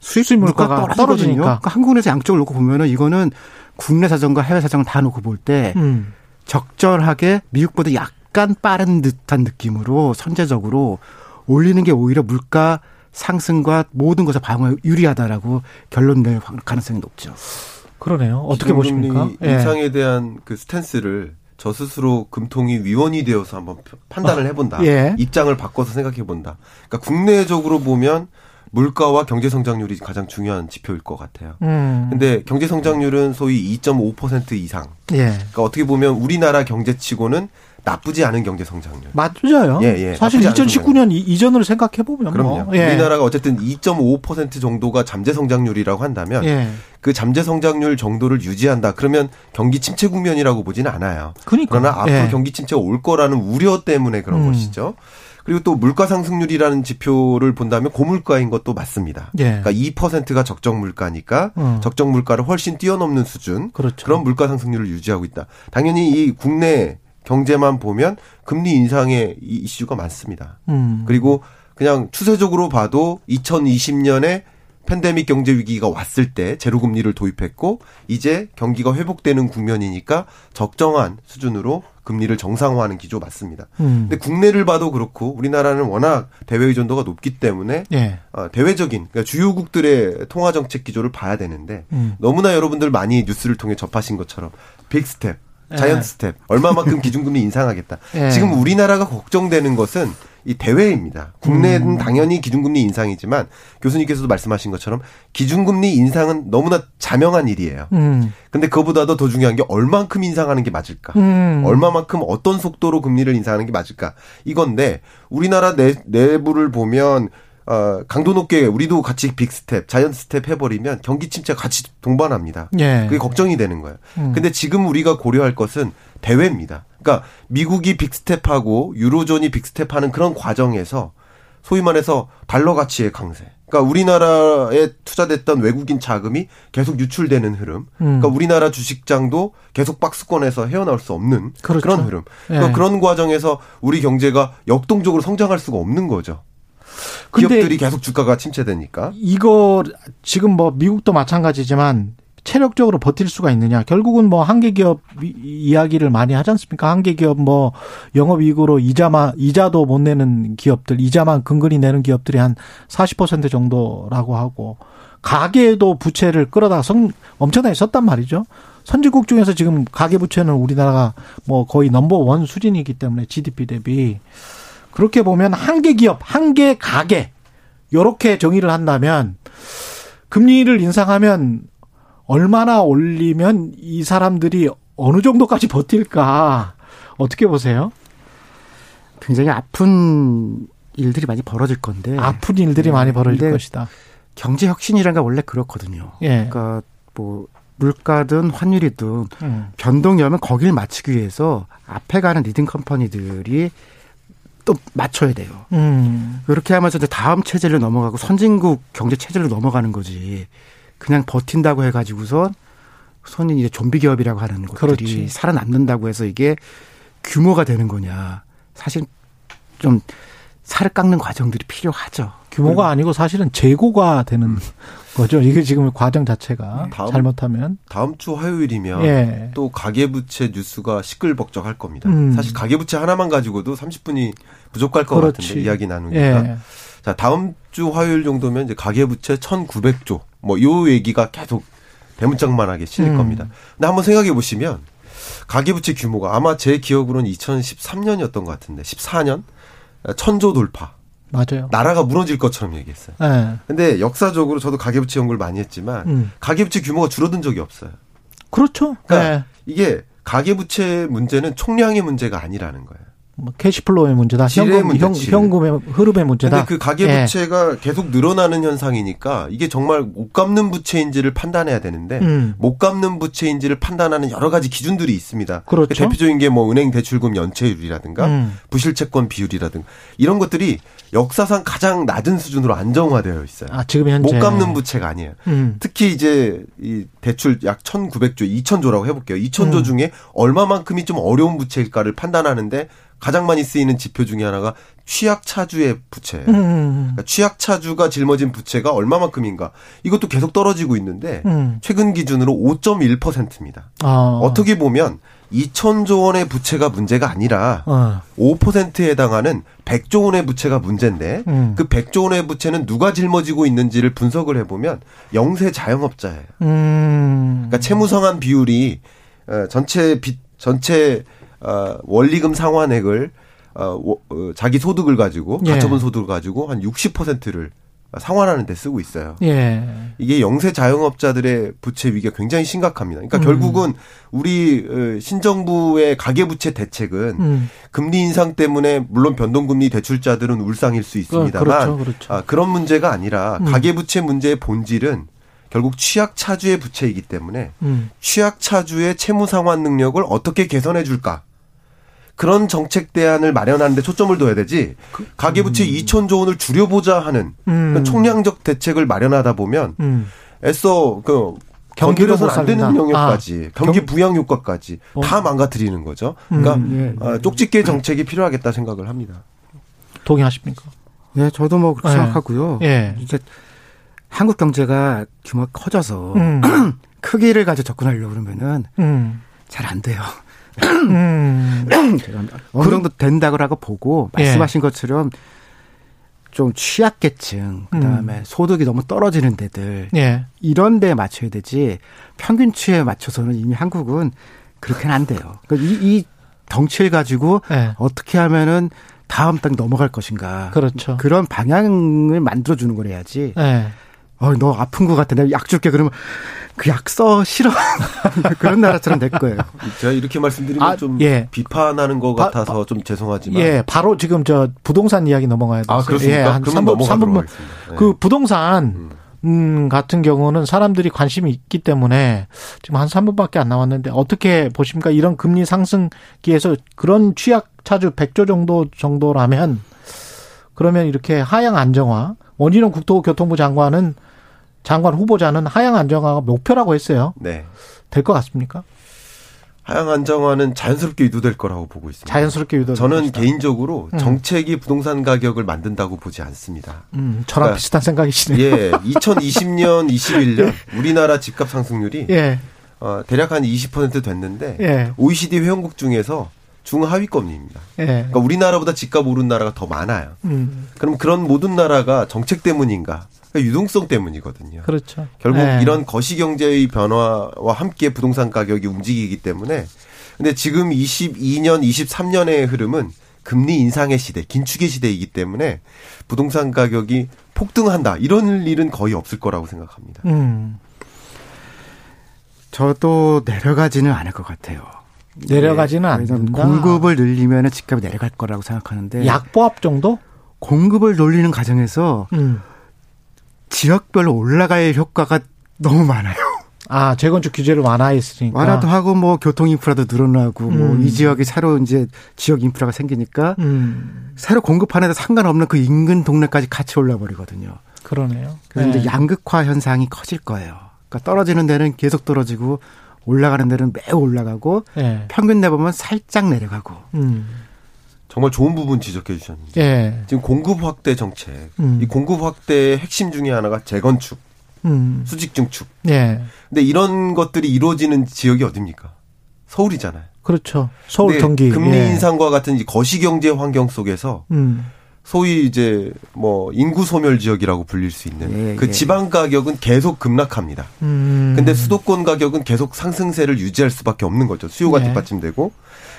수입, 수입 물가가 떨어지니까 그러니까 한국에서 양쪽을 놓고 보면은 이거는 국내 사정과 해외 사정을 다 놓고 볼때 음. 적절하게 미국보다 약간 빠른 듯한 느낌으로 선제적으로 올리는 게 오히려 물가 상승과 모든 것에 방어에 유리하다라고 결론 낼 가능성이 높죠. 그러네요. 어떻게 보십니까? 인상에 예. 대한 그 스탠스를 저 스스로 금통위 위원이 되어서 한번 판단을 해본다. 예. 입장을 바꿔서 생각해본다. 그러니까 국내적으로 보면 물가와 경제 성장률이 가장 중요한 지표일 것 같아요. 음. 근데 경제 성장률은 소위 2.5% 이상. 예. 그러니까 어떻게 보면 우리나라 경제치고는 나쁘지 않은 경제 성장률. 맞죠. 예, 예. 사실 2019년 이전으로 생각해 보면 그럼요. 뭐. 예. 우리나라가 어쨌든 2.5% 정도가 잠재 성장률이라고 한다면 예. 그 잠재 성장률 정도를 유지한다. 그러면 경기 침체 국면이라고 보지는 않아요. 그러니까. 그러나 앞으로 예. 경기 침체가 올 거라는 우려 때문에 그런 음. 것이죠. 그리고 또 물가 상승률이라는 지표를 본다면 고물가인 것도 맞습니다. 예. 그러니까 2%가 적정 물가니까 어. 적정 물가를 훨씬 뛰어넘는 수준 그렇죠. 그런 물가 상승률을 유지하고 있다. 당연히 이 국내 경제만 보면 금리 인상의 이슈가 많습니다. 음. 그리고 그냥 추세적으로 봐도 2020년에 팬데믹 경제 위기가 왔을 때 제로 금리를 도입했고 이제 경기가 회복되는 국면이니까 적정한 수준으로 금리를 정상화하는 기조 맞습니다. 음. 근데 국내를 봐도 그렇고 우리나라는 워낙 대외 의존도가 높기 때문에 예. 어, 대외적인 그러니까 주요국들의 통화 정책 기조를 봐야 되는데 음. 너무나 여러분들 많이 뉴스를 통해 접하신 것처럼 빅스텝 자이언트 예. 스텝 얼마만큼 기준금리 인상하겠다. 예. 지금 우리나라가 걱정되는 것은 이 대외입니다. 국내는 음. 당연히 기준금리 인상이지만 교수님께서도 말씀하신 것처럼 기준금리 인상은 너무나 자명한 일이에요. 음. 근데 그보다도 더 중요한 게 얼만큼 인상하는 게 맞을까? 음. 얼마만큼 어떤 속도로 금리를 인상하는 게 맞을까? 이건데 우리나라 내, 내부를 보면 어, 강도 높게 우리도 같이 빅스텝, 자이언트 스텝 해버리면 경기 침체가 같이 동반합니다. 예. 그게 걱정이 되는 거예요. 음. 근데 지금 우리가 고려할 것은 대외입니다. 그러니까 미국이 빅스텝하고 유로존이 빅스텝하는 그런 과정에서 소위 말해서 달러 가치의 강세. 그러니까 우리나라에 투자됐던 외국인 자금이 계속 유출되는 흐름. 음. 그러니까 우리나라 주식장도 계속 박스권에서 헤어나올 수 없는 그렇죠. 그런 흐름. 그러니까 예. 그런 과정에서 우리 경제가 역동적으로 성장할 수가 없는 거죠. 기업들이 계속 주가가 침체되니까. 이거 지금 뭐 미국도 마찬가지지만 체력적으로 버틸 수가 있느냐. 결국은 뭐 한계 기업 이야기를 많이 하지 않습니까? 한계 기업 뭐 영업 이익으로 이자만 이자도 못 내는 기업들, 이자만 근근히 내는 기업들이 한 40% 정도라고 하고 가계도 부채를 끌어다 성 엄청나게 썼단 말이죠. 선진국 중에서 지금 가계 부채는 우리나라가 뭐 거의 넘버 원 수준이기 때문에 GDP 대비 그렇게 보면 한계 기업, 한계 가계 요렇게 정의를 한다면 금리를 인상하면 얼마나 올리면 이 사람들이 어느 정도까지 버틸까 어떻게 보세요? 굉장히 아픈 일들이 많이 벌어질 건데 아픈 일들이 네. 많이 벌어질 것이다. 경제 혁신이라는 게 원래 그렇거든요. 예. 그러니까 뭐 물가든 환율이든 음. 변동이 오면 거길 맞추기 위해서 앞에 가는 leading company들이 또 맞춰야 돼요. 음. 그렇게 하면서 이제 다음 체제를 넘어가고 선진국 경제 체제로 넘어가는 거지. 그냥 버틴다고 해가지고서 손이 이제 좀비 기업이라고 하는 것들이 그렇지. 살아남는다고 해서 이게 규모가 되는 거냐. 사실 좀 살을 깎는 과정들이 필요하죠. 규모가 아니고 사실은 재고가 되는 거죠. 이게 지금 과정 자체가 다음, 잘못하면 다음 주 화요일이면 예. 또 가계부채 뉴스가 시끌벅적할 겁니다. 음. 사실 가계부채 하나만 가지고도 30분이 부족할 것 그렇지. 같은데 이야기 나누니까. 예. 자 다음 주 화요일 정도면 이제 가계부채 1,900조 뭐 요 얘기가 계속 대문짝만하게 실릴 음. 겁니다. 근데 한번 생각해 보시면 가계부채 규모가 아마 제 기억으로는 2013년이었던 것 같은데 14년 천조 돌파. 맞아요. 나라가 무너질 것처럼 얘기했어요. 네. 근데 역사적으로 저도 가계부채 연구를 많이 했지만 음. 가계부채 규모가 줄어든 적이 없어요. 그렇죠. 그러니까 네. 이게 가계부채 문제는 총량의 문제가 아니라는 거예요. 뭐 cash flow의 문제다. 현금, 문제, 현, 현금의 흐름의 문제다. 근데 그 가계 부채가 예. 계속 늘어나는 현상이니까 이게 정말 못 갚는 부채인지를 판단해야 되는데 음. 못 갚는 부채인지를 판단하는 여러 가지 기준들이 있습니다. 그렇죠. 대표적인 게 뭐 은행 대출금 연체율이라든가 음. 부실채권 비율이라든가 이런 것들이 역사상 가장 낮은 수준으로 안정화되어 있어요. 아, 지금 현재 못 갚는 부채가 아니에요. 음. 특히 이제 이 대출 약 1,900조, 2,000조라고 해 볼게요. 2,000조 음. 중에 얼마만큼이 좀 어려운 부채일까를 판단하는데 가장 많이 쓰이는 지표 중에 하나가 취약 차주의 부채예요. 음. 음, 음. 그러니까 취약 차주가 짊어진 부채가 얼마만큼인가. 이것도 계속 떨어지고 있는데 음. 최근 기준으로 5.1%입니다. 아. 어떻게 보면 2천조 원의 부채가 문제가 아니라 어. 5%에 해당하는 100조 원의 부채가 문제인데 음. 그 100조 원의 부채는 누가 짊어지고 있는지를 분석을 해보면 영세 자영업자예요. 음. 그러니까 채무상환 비율이 어, 전체 빚 전체 어, 원리금 상환액을 어, 어, 자기 소득을 가지고 예. 가처분 소득을 가지고 한 60%를 상환하는 데 쓰고 있어요. 예. 이게 영세 자영업자들의 부채 위기가 굉장히 심각합니다. 그러니까 음. 결국은 우리 어, 신정부의 가계부채 대책은 음. 금리 인상 때문에 물론 변동금리 대출자들은 울상일 수 있습니다만 그렇죠, 그렇죠. 아, 그런 문제가 아니라 음. 가계부채 문제의 본질은 결국 취약 차주의 부채이기 때문에 음. 취약 차주의 채무 상환 능력을 어떻게 개선해 줄까? 그런 정책 대안을 마련하는데 초점을 둬야 되지 그, 가계부채 음. 2천조 원을 줄여보자 하는 음. 총량적 대책을 마련하다 보면 음. 애써 그 경기로서는 안 되는 영역까지 아, 경기 부양 효과까지 어. 다 망가뜨리는 거죠. 그러니까 음, 예, 예. 쪽집게 정책이 필요하겠다 생각을 합니다. 동의하십니까? 네, 저도 뭐 그렇게 네. 생각하고요. 예. 이제 한국 경제가 규모가 커져서 음. 크기를 가지고 접근하려고 그러면은 음. 잘안 돼요. 음. 어느 정도 된다고 보고 예. 말씀하신 예. 것처럼 좀 취약계층 그다음에 음. 소득이 너무 떨어지는 데들 예. 이런 데에 맞춰야 되지 평균치에 맞춰서는 이미 한국은 그렇게는 안 돼요. 그러니까 이, 이 덩치를 가지고 예. 어떻게 하면은 다음 단 넘어갈 것인가. 그렇죠. 그런 방향을 만들어 주는 걸 해야지. 예. 어, 너 아픈 것 같아. 내가 약 줄게. 그러면 그 약 써. 싫어. 그런 나라처럼 될 거예요. 제가 이렇게 말씀드리면 아, 좀 예. 비판하는 것 같아서 바, 좀 죄송하지만. 예, 바로 지금 저 부동산 이야기 넘어가야 돼요. 아, 그렇습니까? 예, 한 3분, 3분만. 네. 그 부동산, 음. 음, 같은 경우는 사람들이 관심이 있기 때문에 지금 한 3분밖에 안 남았는데 어떻게 보십니까? 이런 금리 상승기에서 그런 취약 차주 100조 정도 정도라면 그러면 이렇게 하향 안정화 원희룡 국토교통부 장관은 장관 후보자는 하향 안정화가 목표라고 했어요. 네. 될 것 같습니까? 하향 안정화는 자연스럽게 유도될 거라고 보고 있습니다. 자연스럽게 유도. 저는 것이다. 개인적으로 음. 정책이 부동산 가격을 만든다고 보지 않습니다. 음, 저랑 그러니까 비슷한 생각이시네요. 예, 2020년, 21년 우리나라 집값 상승률이 예. 어, 대략 한 20% 됐는데 예. OECD 회원국 중에서 중하위권입니다. 예. 그러니까 우리나라보다 집값 오른 나라가 더 많아요. 음. 그럼 그런 모든 나라가 정책 때문인가? 그러니까 유동성 때문이거든요. 그렇죠. 결국 네. 이런 거시 경제의 변화와 함께 부동산 가격이 움직이기 때문에 근데 지금 22년, 23년의 흐름은 금리 인상의 시대, 긴축의 시대이기 때문에 부동산 가격이 폭등한다. 이런 일은 거의 없을 거라고 생각합니다. 음. 저도 내려가지는 않을 것 같아요. 내려가지는 네. 않는다. 공급을 늘리면 집값이 내려갈 거라고 생각하는데 약보합 정도? 공급을 늘리는 과정에서 음. 지역별로 올라갈 효과가 너무 많아요. 아, 재건축 규제를 완화했으니까. 완화도 하고 뭐 교통 인프라도 늘어나고 뭐 음. 뭐이 지역이 새로 이제 지역 인프라가 생기니까 음. 새로 공급하는 데 상관없는 그 인근 동네까지 같이 올라 버리거든요. 그러네요. 그래서 네. 이제 양극화 현상이 커질 거예요. 그러니까 떨어지는 데는 계속 떨어지고 올라가는 데는 매우 올라가고 예. 평균 내보면 살짝 내려가고. 음. 정말 좋은 부분 지적해 주셨는데 예. 지금 공급 확대 정책 음. 이 공급 확대의 핵심 중에 하나가 재건축, 음. 수직 증축. 예. 근데 이런 것들이 이루어지는 지역이 어딥니까? 서울이잖아요. 그렇죠. 서울 경기. 금리 예. 인상과 같은 이 거시 경제 환경 속에서 음. 소위 이제 뭐 인구 소멸 지역이라고 불릴 수 있는 예, 그 예. 지방 가격은 계속 급락합니다. 음. 근데 수도권 가격은 계속 상승세를 유지할 수밖에 없는 거죠. 수요가 네. 뒷받침되고.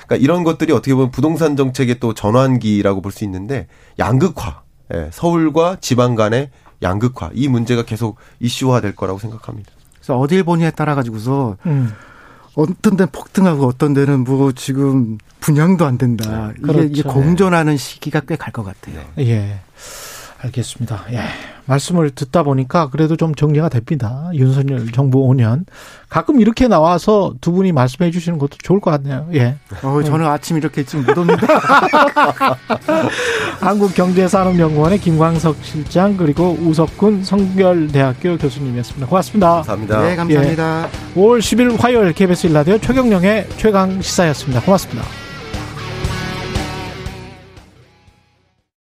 그러니까 이런 것들이 어떻게 보면 부동산 정책의 또 전환기라고 볼 수 있는데 양극화. 예, 서울과 지방 간의 양극화. 이 문제가 계속 이슈화 될 거라고 생각합니다. 그래서 어딜 보냐에 따라 가지고서 음. 어떤 데는 폭등하고 어떤 데는 뭐 지금 분양도 안 된다. 이게, 그렇죠. 이게 공존하는 시기가 꽤 갈 것 같아요. 예. 알겠습니다. 예. 말씀을 듣다 보니까 그래도 좀 정리가 됩니다. 윤석열 정부 5년. 가끔 이렇게 나와서 두 분이 말씀해 주시는 것도 좋을 것 같네요. 예. 어, 저는 아침 이렇게 지금 못 옵니다. 한국경제산업연구원의 김광석 실장 그리고 우석군 성결대학교 교수님이었습니다. 고맙습니다. 감사합니다. 네, 감사합니다. 예. 5월 10일 화요일 KBS 일라디오 최경령의 최강 시사였습니다. 고맙습니다.